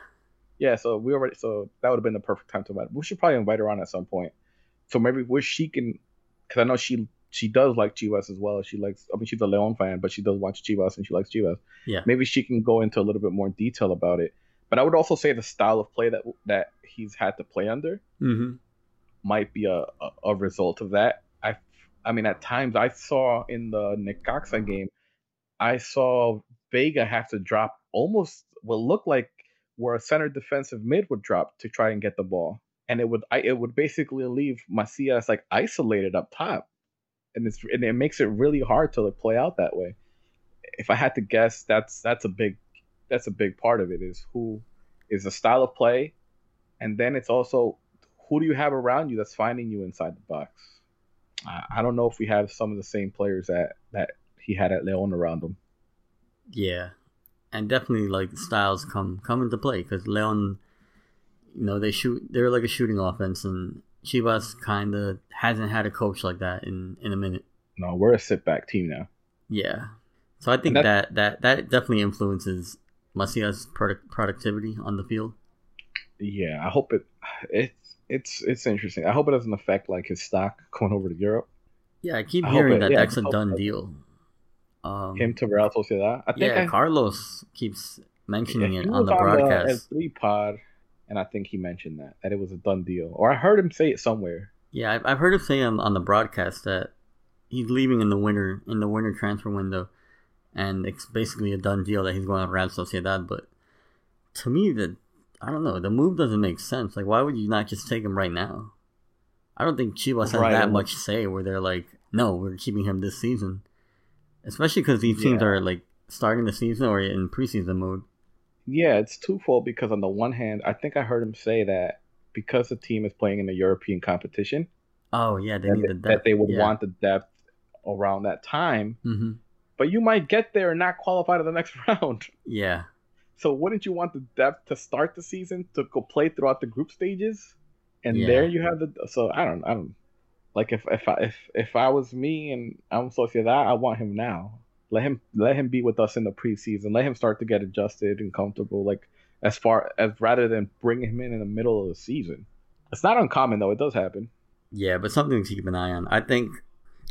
Yeah, so we already so that would have been the perfect time to invite. We should probably invite her on at some point. So maybe where she can, because I know she she does like Chivas as well. She likes. I mean, she's a Leon fan, but she does watch Chivas and she likes Chivas. Yeah. Maybe she can go into a little bit more detail about it. But I would also say the style of play that that he's had to play under Mm-hmm. might be a, a, a result of that. I I mean, at times I saw in the Necaxa game, I saw Vega have to drop almost what looked like where a center defensive mid would drop to try and get the ball, and it would I, it would basically leave Macias like isolated up top, and it's and it makes it really hard to like, play out that way. If I had to guess, that's that's a big that's a big part of it is who is the style of play, and then it's also who do you have around you that's finding you inside the box. I, don't know if we have some of the same players that that he had at Leon around him. Yeah, and definitely like styles come come into play because Leon, you know, they shoot. They're like a shooting offense, and Chivas kind of hasn't had a coach like that in in a minute. No, we're a sit back team now. Yeah, so I think that that that definitely influences Macias' product, productivity on the field. Yeah, I hope it it's it's it's interesting. I hope it doesn't affect like his stock going over to Europe. Yeah, I keep I hearing it- that yeah, that's a done deal. Um, Him to Real Sociedad. I think yeah, I, Carlos keeps mentioning he it on the broadcast. L3 pod, and I think he mentioned that that it was a done deal, or I heard him say it somewhere. Yeah, I've, I've heard him say on, on the broadcast that he's leaving in the winter in the winter transfer window, and it's basically a done deal that he's going to Real Sociedad. But to me, the I don't know, the move doesn't make sense. Like, why would you not just take him right now? I don't think Chivas has that much say where they're like, no, we're keeping him this season, especially because these teams Yeah. are like starting the season or in preseason mode. Yeah, it's twofold because on the one hand, I think I heard him say that because the team is playing in a European competition, Oh yeah, they that, need the that they would yeah. want the depth around that time. hmm But you might get there and not qualify to the next round. Yeah, So wouldn't you want the depth to start the season to go play throughout the group stages, and Yeah. there you have the. So I don't. I don't. Like if if I if if I was me and I'm Sociedad, I want him now. Let him let him be with us in the preseason. Let him start to get adjusted and comfortable. Like as far as rather than bring him in in the middle of the season. It's not uncommon though. It does happen. Yeah, but something to keep an eye on. I think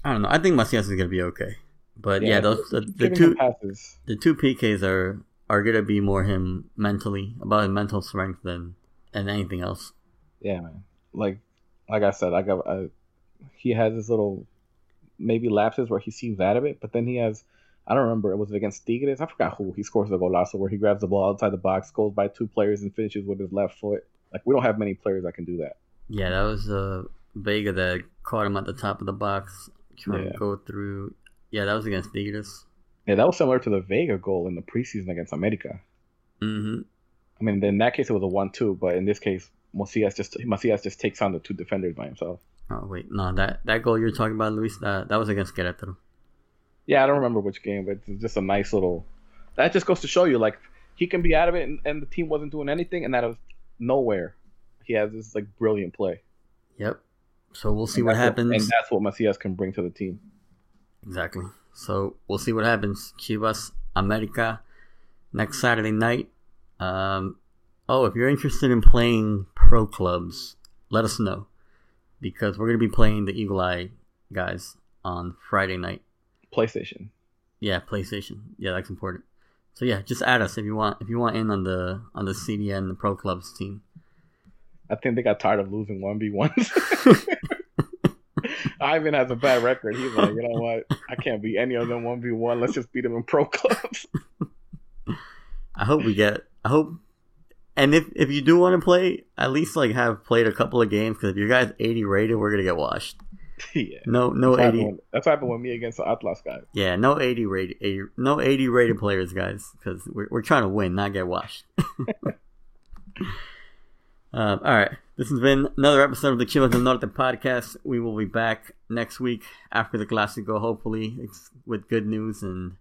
I don't know. I think Macias is gonna be okay. But yeah, those the, the two passes. the two PKs are are gonna be more him mentally about his mental strength than than anything else. Yeah, man. Like like I said, I got I, he has his little maybe lapses where he seems out of it, but then he has I don't remember it was against Tigres. I forgot who he scores the golazo where he grabs the ball outside the box, goes by two players and finishes with his left foot. Like we don't have many players that can do that. Yeah, that was uh, Vega that caught him at the top of the box trying Yeah. to go through. Yeah, that was against Tigres. Yeah, that was similar to the Vega goal in the preseason against America. Mm-hmm. I mean, in that case it was a one-two, but in this case, Macias just Macias just takes on the two defenders by himself. Oh wait, no that that goal you're talking about, Luis, that that was against Querétaro. Yeah, I don't remember which game, but it's just a nice little. That just goes to show you, like he can be out of it, and, and the team wasn't doing anything, and out of nowhere. He has this like brilliant play. Yep. So we'll see And what happens. and that's what Macias can bring to the team. Exactly. So we'll see what happens. Chivas America next Saturday night. Um, oh, if you're interested in playing pro clubs, let us know because we're gonna be playing the Eagle Eye guys on Friday night. PlayStation. Yeah, PlayStation. Yeah, that's important. So yeah, just add us if you want. If you want in on the on the CDN the pro clubs team. I think they got tired of losing one v ones. Ivan has a bad record. He's like, you know what? I can't beat any of them one v one. Let's just beat them in pro clubs. I hope we get. I hope. And if if you do want to play, at least like have played a couple of games because if you guys 80 rated, we're gonna get washed. yeah. No, no That's 80. happened, that's happened with me against the Atlas guys. Yeah, no 80 rated. 80, no 80 rated players, guys, because we're we're trying to win, not get washed. um, all right, this has been another episode of the Chivas del Norte podcast. We will be back next week after the Clásico, hopefully it's with good news and.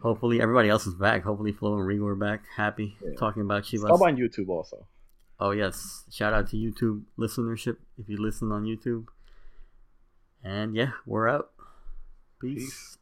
Hopefully everybody else is back. Hopefully Flo and Rigo are back, happy, Yeah. talking about Chivas. Stop on YouTube also. Oh yes, shout out to YouTube listenership if you listen on YouTube. And yeah, we're out. Peace. Peace.